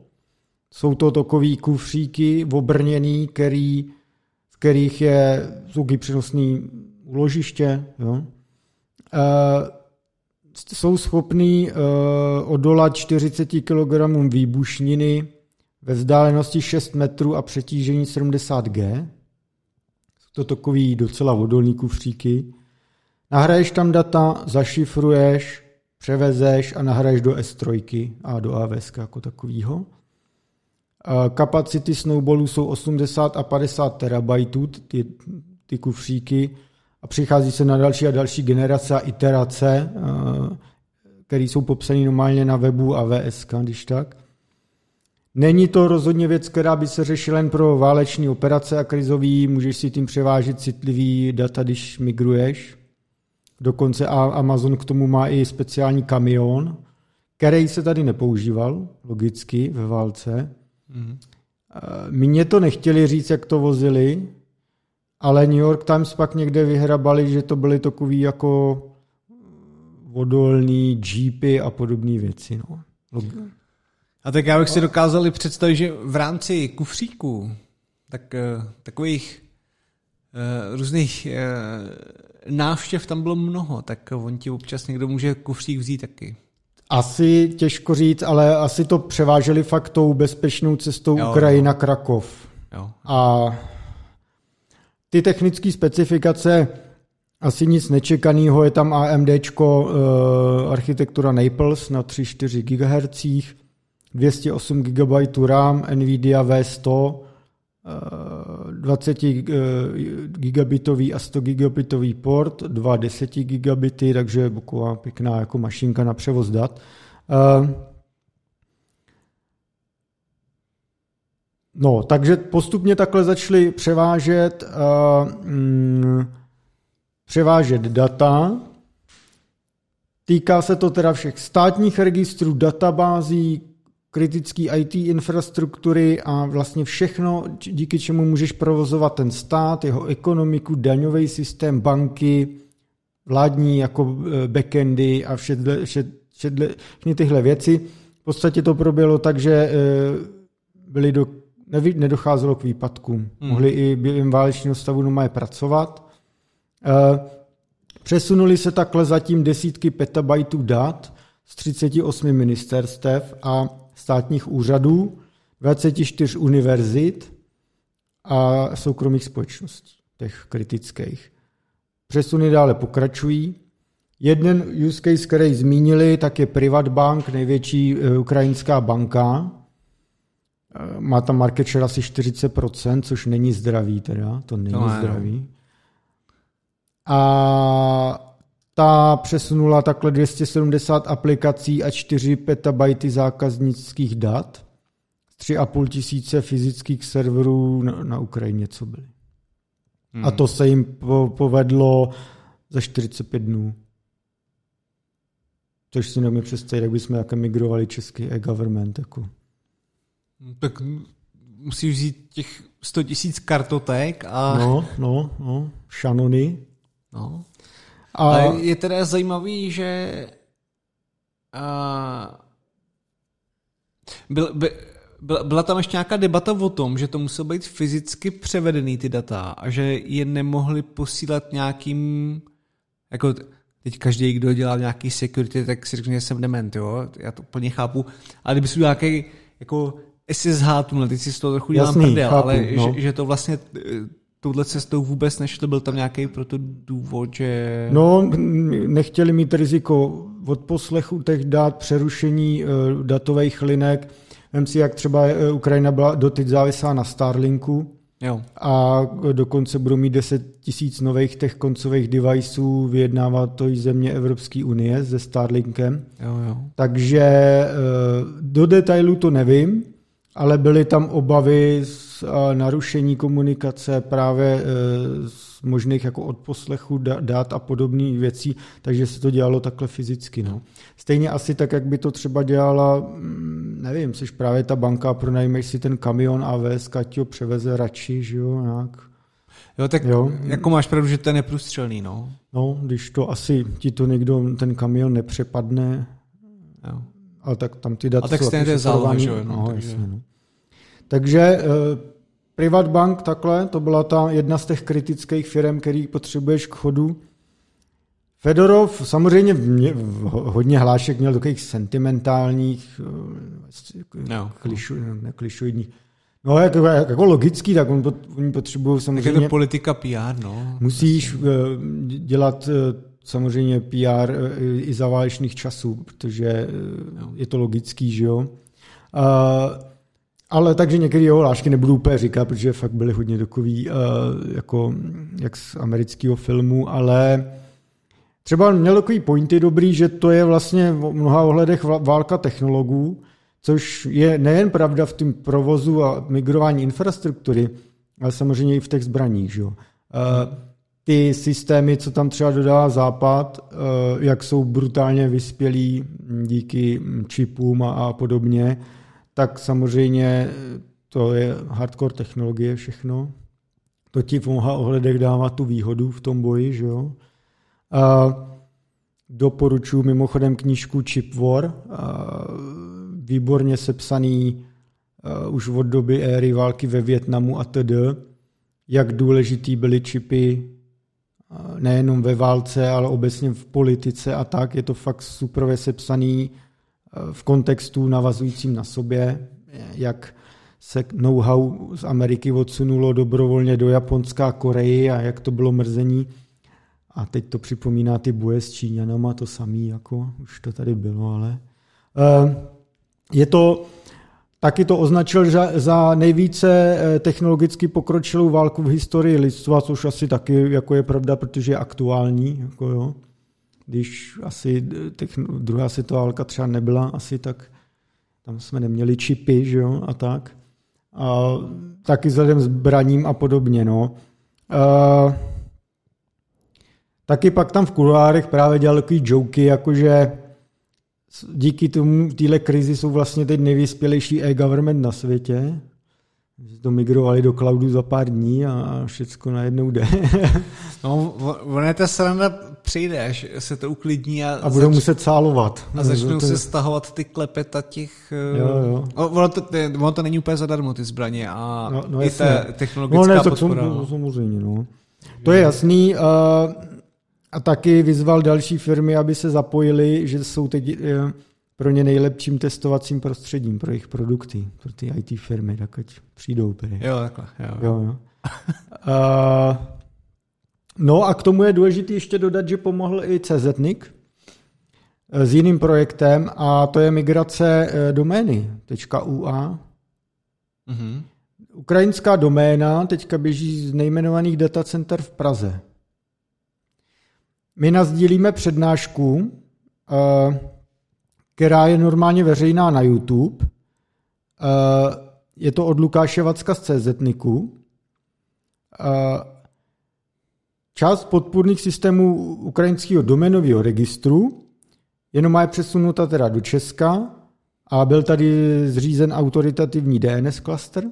Jsou to takový kufříky obrněný, který, v kterých je zvuky přenosný úložiště. Jo. E, jsou schopný e, odolat 40 kg výbušniny ve vzdálenosti 6 metrů a přetížení 70 G. Jsou to takový docela odolný kufříky. Nahraješ tam data, zašifruješ, převezeš a nahraješ do S3 a do AWS jako takovýho. Kapacity snowballů jsou 80 a 50 terabajtů, ty, ty kufříky, a přichází se na další a další generace a iterace, které jsou popsané normálně na webu a VS, když tak. Není to rozhodně věc, která by se řešila jen pro váleční operace a krizový, můžeš si tím převážet citlivý data, když migruješ. Dokonce Amazon k tomu má i speciální kamion, který se tady nepoužíval, logicky, ve válce. Mm. Mně to nechtěli říct, jak to vozili, ale New York Times pak někde vyhrabali, že to byly takový jako vodolný jeepy a podobné věci. No. A tak já bych si dokázal představit, že v rámci kufříků, tak uh, takových různých návštěv tam bylo mnoho, tak on ti občas někdo může kufřík vzít taky. Asi těžko říct, ale asi to převáželi fakt tou bezpečnou cestou jo, Ukrajina-Krakov. Jo. A ty technické specifikace asi nic nečekaného, je tam AMD architektura Naples na 3-4 GHz, 208 GB RAM, NVIDIA V100, 20 gigabitový a 100 gigabitový port, dva 10 gigabity, takže taková pěkná jako mašinka na převoz dat. Eh, no, takže postupně takhle začali převážet, uh, mm, převážet data. Týká se to teda všech státních registrů, databází, kritické IT infrastruktury a vlastně všechno, díky čemu můžeš provozovat ten stát, jeho ekonomiku, daňový systém, banky, vládní jako e, backendy a všetle, všet, všetle, všechny tyhle věci. V podstatě to proběhlo tak, že e, byli do, nevy, nedocházelo k výpadkům. Hmm. Mohli i během válečného stavu doma je pracovat. E, přesunuli se takhle zatím desítky petabajtů dat z 38 ministerstev a státních úřadů, 24 univerzit a soukromých společností, těch kritických. Přesuny dále pokračují. Jeden use case, který zmínili, tak je Privatbank, největší eh, ukrajinská banka. Eh, má tam market share asi 40%, což není zdravý teda, to není to zdravý. A ta přesunula takhle 270 aplikací a 4 petabajty zákaznických dat z 3,5 tisíce fyzických serverů na, na Ukrajině, co byly. Hmm. A to se jim po, povedlo za 45 dnů. Což si nemůžu představit, jak bychom jako migrovali český e-government. Jako. Tak musíš vzít těch 100 tisíc kartotek a... No, no, no, šanony. No. A... Ale je teda zajímavý, že a... byl, by, byla, byla tam ještě nějaká debata o tom, že to muselo být fyzicky převedený ty data a že je nemohli posílat nějakým jako teď každý, kdo dělá nějaký security, tak si řekne, že jsem dement, jo, já to plně chápu, ale kdyby si nějaký jako SSH tunel, teď si z toho trochu dělám Jasný, prdel, chápu, ale no. že, že to vlastně touhle cestou vůbec nešli? Byl tam nějaký proto důvod, že... No, nechtěli mít riziko od poslechu těch dát, přerušení uh, datových linek. Vem si, jak třeba uh, Ukrajina byla doteď závislá na Starlinku, Jo. A dokonce budou mít 10 tisíc nových těch koncových deviceů, vyjednává to i země Evropské unie se Starlinkem. Jo, jo. Takže eh, do detailu to nevím, ale byly tam obavy z narušení komunikace právě e, z možných jako odposlechu dát a podobných věcí, takže se to dělalo takhle fyzicky. No. Stejně asi tak, jak by to třeba dělala, mm, nevím, jsi právě ta banka, pronajmeš si ten kamion AVS, ti ho převeze radši, že jo, nějak. Jo, tak jo. jako máš pravdu, že to je neprůstřelný, no. No, když to asi ti to někdo, ten kamion nepřepadne, jo. Ale tak tam ty data A tak stejně to je záloha, že jo. No, no, takže... Jasně, no. takže uh, Privatbank takhle, to byla ta jedna z těch kritických firm, který potřebuješ k chodu. Fedorov samozřejmě mě, hodně hlášek měl takových sentimentálních, eh, no. klišu, ne, klišoidních. No, jako, jako logický, tak on, oni potřebují samozřejmě... Tak je to politika PR, no. Musíš uh, dělat samozřejmě PR uh, i za válečných časů, protože no. je to logický, že jo. Uh, ale takže některé jeho lášky nebudu úplně říkat, protože fakt byly hodně takový, uh, jako jak z amerického filmu, ale třeba měl takový pointy dobrý, že to je vlastně v mnoha ohledech válka technologů, což je nejen pravda v tom provozu a migrování infrastruktury, ale samozřejmě i v těch zbraních. Že? Uh, ty systémy, co tam třeba dodává Západ, uh, jak jsou brutálně vyspělí díky čipům a, podobně, tak samozřejmě to je hardcore technologie všechno. To ti v mnoha ohledech dává tu výhodu v tom boji, že jo. A doporučuji mimochodem knížku Chip War, výborně sepsaný už od doby éry války ve Větnamu a td., jak důležitý byly čipy nejenom ve válce, ale obecně v politice a tak. Je to fakt super sepsaný v kontextu navazujícím na sobě, jak se know-how z Ameriky odsunulo dobrovolně do Japonska a Koreji a jak to bylo mrzení. A teď to připomíná ty boje s Číňanama, to samý, jako už to tady bylo, ale eh, je to, taky to označil za nejvíce eh, technologicky pokročilou válku v historii lidstva, což asi taky jako je pravda, protože je aktuální. Jako jo když asi techn- druhá světová válka třeba nebyla asi tak, tam jsme neměli čipy, že jo, a tak. A taky vzhledem zbraním a podobně, no. A, taky pak tam v kuloárech právě dělal takový joky, jakože díky tomu, téhle krizi jsou vlastně teď nejvyspělejší e-government na světě, že to migrovali do cloudu za pár dní a všechno najednou jde. no, ono je ta sranda přijde, až se to uklidní a, a budou zač... muset cálovat. A začnou to... se stahovat ty klepeta těch... Eh, jo, jo. Ono, to, ono to není úplně zadarmo, ty zbraně a no, no i ta technologická no, ne, podpora. To, no. samozřejmě, no. To je jasný. Uh, a taky vyzval další firmy, aby se zapojili, že jsou teď uh, pro ně nejlepším testovacím prostředím pro jejich produkty, pro ty IT firmy, tak ať přijdou. Tedy. Jo, takhle. Jo, jo. jo. uh, no a k tomu je důležité ještě dodat, že pomohl i CZNIC eh, s jiným projektem a to je migrace eh, domény .ua. Mm-hmm. Ukrajinská doména teďka běží z nejmenovaných datacenter v Praze. My nazdílíme přednášku, uh, která je normálně veřejná na YouTube. Eh, je to od Lukáše Vacka z CZNIKu. Eh, část podpůrných systémů ukrajinského domenového registru jenom je přesunuta teda do Česka a byl tady zřízen autoritativní DNS cluster.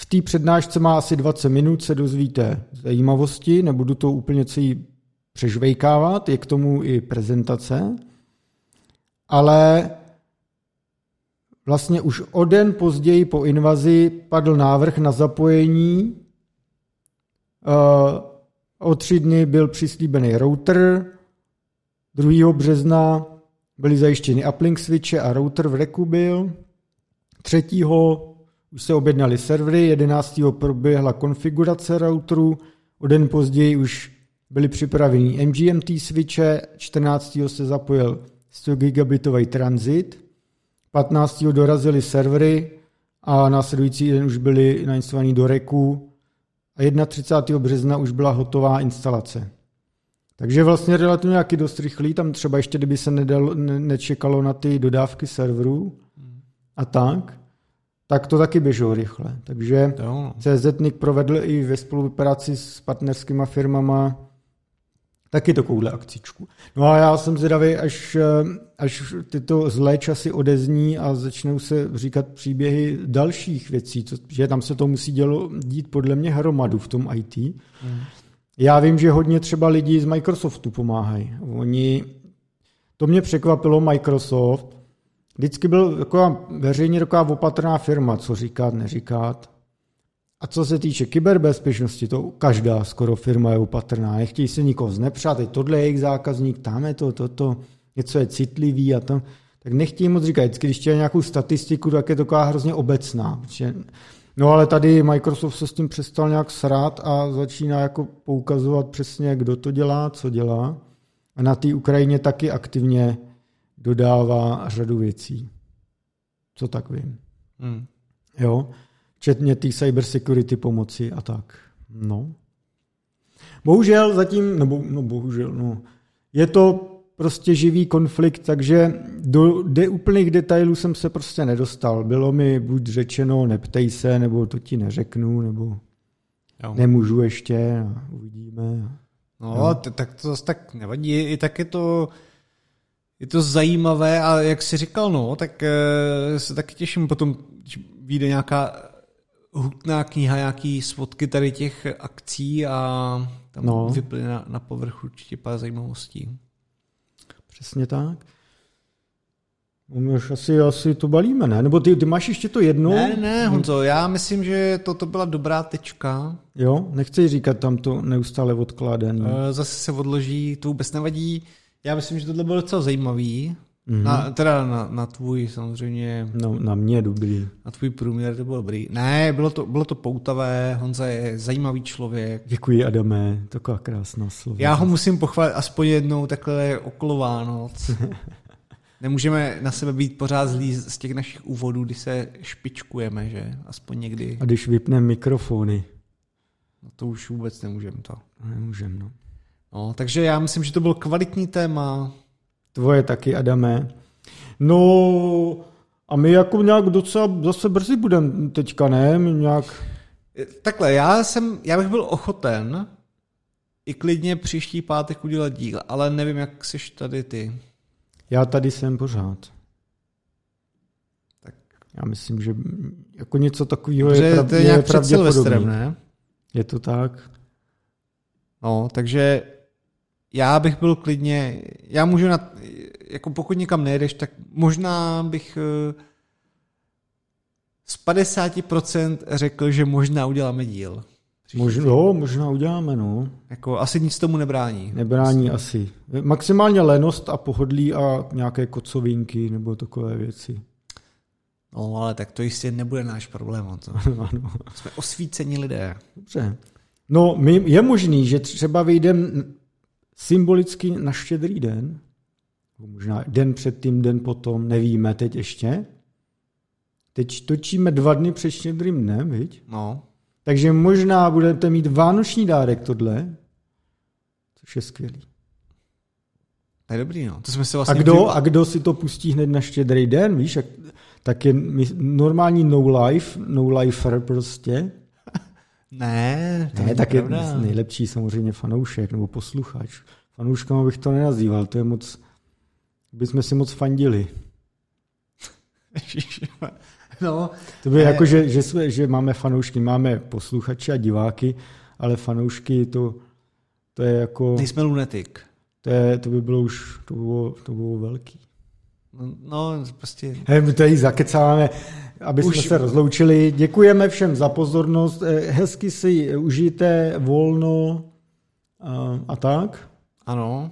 V té přednášce má asi 20 minut, se dozvíte zajímavosti, nebudu to úplně celý přežvejkávat, je k tomu i prezentace, ale vlastně už o den později po invazi padl návrh na zapojení. Eh, o tři dny byl přislíbený router, 2. března byly zajištěny uplink switche a router v reku byl. 3. už se objednali servery, 11. proběhla konfigurace routeru, o den později už byly připraveny MGMT switche, 14. se zapojil 100 gigabitový transit, 15. dorazily servery a následující den už byly nainstalovaný do reku a 31. března už byla hotová instalace. Takže vlastně relativně jaký dost rychlý, tam třeba ještě kdyby se nedal, ne, nečekalo na ty dodávky serverů a tak, tak to taky běželo rychle. Takže CZNIC provedl i ve spolupráci s partnerskými firmama Taky takovouhle akcičku. No a já jsem zvědavý, až, až tyto zlé časy odezní a začnou se říkat příběhy dalších věcí, co, že tam se to musí dělo, dít podle mě hromadu v tom IT. Hmm. Já vím, že hodně třeba lidí z Microsoftu pomáhají. Oni, to mě překvapilo, Microsoft, vždycky byl taková veřejně taková opatrná firma, co říkat, neříkat. A co se týče kyberbezpečnosti, to každá skoro firma je opatrná. Nechtějí se nikoho znepřát, teď tohle je jejich zákazník, tam je to, toto, něco je citlivý a to. Tak nechtějí moc říkat. Vždycky, když chtějí nějakou statistiku, tak je to taková hrozně obecná. Protože, no ale tady Microsoft se s tím přestal nějak srát a začíná jako poukazovat přesně, kdo to dělá, co dělá. A na té Ukrajině taky aktivně dodává řadu věcí. Co tak vím. Hmm. Jo včetně té cybersecurity pomoci a tak. No. Bohužel zatím, nebo no bohužel, no, je to prostě živý konflikt, takže do de úplných detailů jsem se prostě nedostal. Bylo mi buď řečeno, neptej se, nebo to ti neřeknu, nebo jo. nemůžu ještě a uvidíme. No, no. tak to zase tak nevadí. I tak je to, je to zajímavé a jak jsi říkal, no, tak eh, se taky těším potom, když vyjde nějaká hutná kniha, nějaký svodky tady těch akcí a tam no. vyplyne na, na povrch určitě pár zajímavostí. Přesně tak. No, už asi, asi to balíme, ne? Nebo ty, ty máš ještě to jedno? Ne, ne, Honzo, já myslím, že toto byla dobrá tečka. Jo, nechci říkat tam to neustále odkládání. Eh, zase se odloží, to vůbec nevadí. Já myslím, že tohle bylo docela zajímavý. Mm-hmm. Na, teda na, na tvůj samozřejmě... No, na mě dobrý. Na tvůj průměr to bylo dobrý. Ne, bylo to, bylo to poutavé, Honza je zajímavý člověk. Děkuji, Adame, taková krásná slova. Já ho musím pochválit aspoň jednou takhle okolo Vánoc. Nemůžeme na sebe být pořád zlí z těch našich úvodů, kdy se špičkujeme, že? Aspoň někdy. A když vypneme mikrofony. No to už vůbec nemůžeme to. Nemůžeme, no. No, takže já myslím, že to byl kvalitní téma. Tvoje taky, Adame. No a my jako nějak docela zase brzy budeme teďka, ne? My nějak... Takhle, já, jsem, já bych byl ochoten i klidně příští pátek udělat díl, ale nevím, jak jsi tady ty. Já tady jsem pořád. Tak. Já myslím, že jako něco takového je, prav, to je, nějak Silvestrem, ne? Je to tak. No, takže já bych byl klidně, já můžu, na, jako pokud nikam nejedeš, tak možná bych eh, z 50% řekl, že možná uděláme díl. Možná, jo, možná uděláme, no. Jako asi nic tomu nebrání. Nebrání asi. Maximálně lenost a pohodlí a nějaké kocovinky nebo takové věci. No, ale tak to jistě nebude náš problém. To. ano. Jsme osvícení lidé. Dobře. No, my, je možný, že třeba vyjdeme symbolicky na štědrý den, možná den před tím, den potom, nevíme teď ještě. Teď točíme dva dny před štědrým dnem, viď? No. Takže možná budete mít vánoční dárek tohle, což je skvělý. To je dobrý, no. To jsme si vlastně a, kdo, a kdo si to pustí hned na štědrý den, víš, jak, tak je normální no life, no lifer prostě. Ne, to ne, tak je nejlepší samozřejmě fanoušek nebo posluchač. Fanouškama bych to nenazýval, to je moc, bychom si moc fandili. no, to by ne. jako, že, že, jsme, že máme fanoušky, máme posluchače a diváky, ale fanoušky to, to je jako... Nejsme lunetik. To, je, to by bylo už, to bylo, to bylo velký. No, no prostě... He, my tady zakecáváme aby Už... jsme se rozloučili. Děkujeme všem za pozornost. Eh, hezky si užijte volno a, a tak. Ano.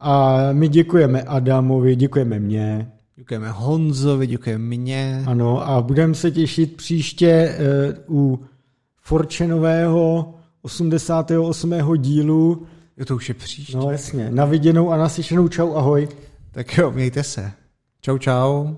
A my děkujeme Adamovi, děkujeme mě. Děkujeme Honzovi, děkujeme mě. Ano, a budeme se těšit příště uh, u Forčenového 88. dílu. Jo, to už je příště. No jasně. Na viděnou a naslyšenou. Čau, ahoj. Tak jo, mějte se. Čau, čau.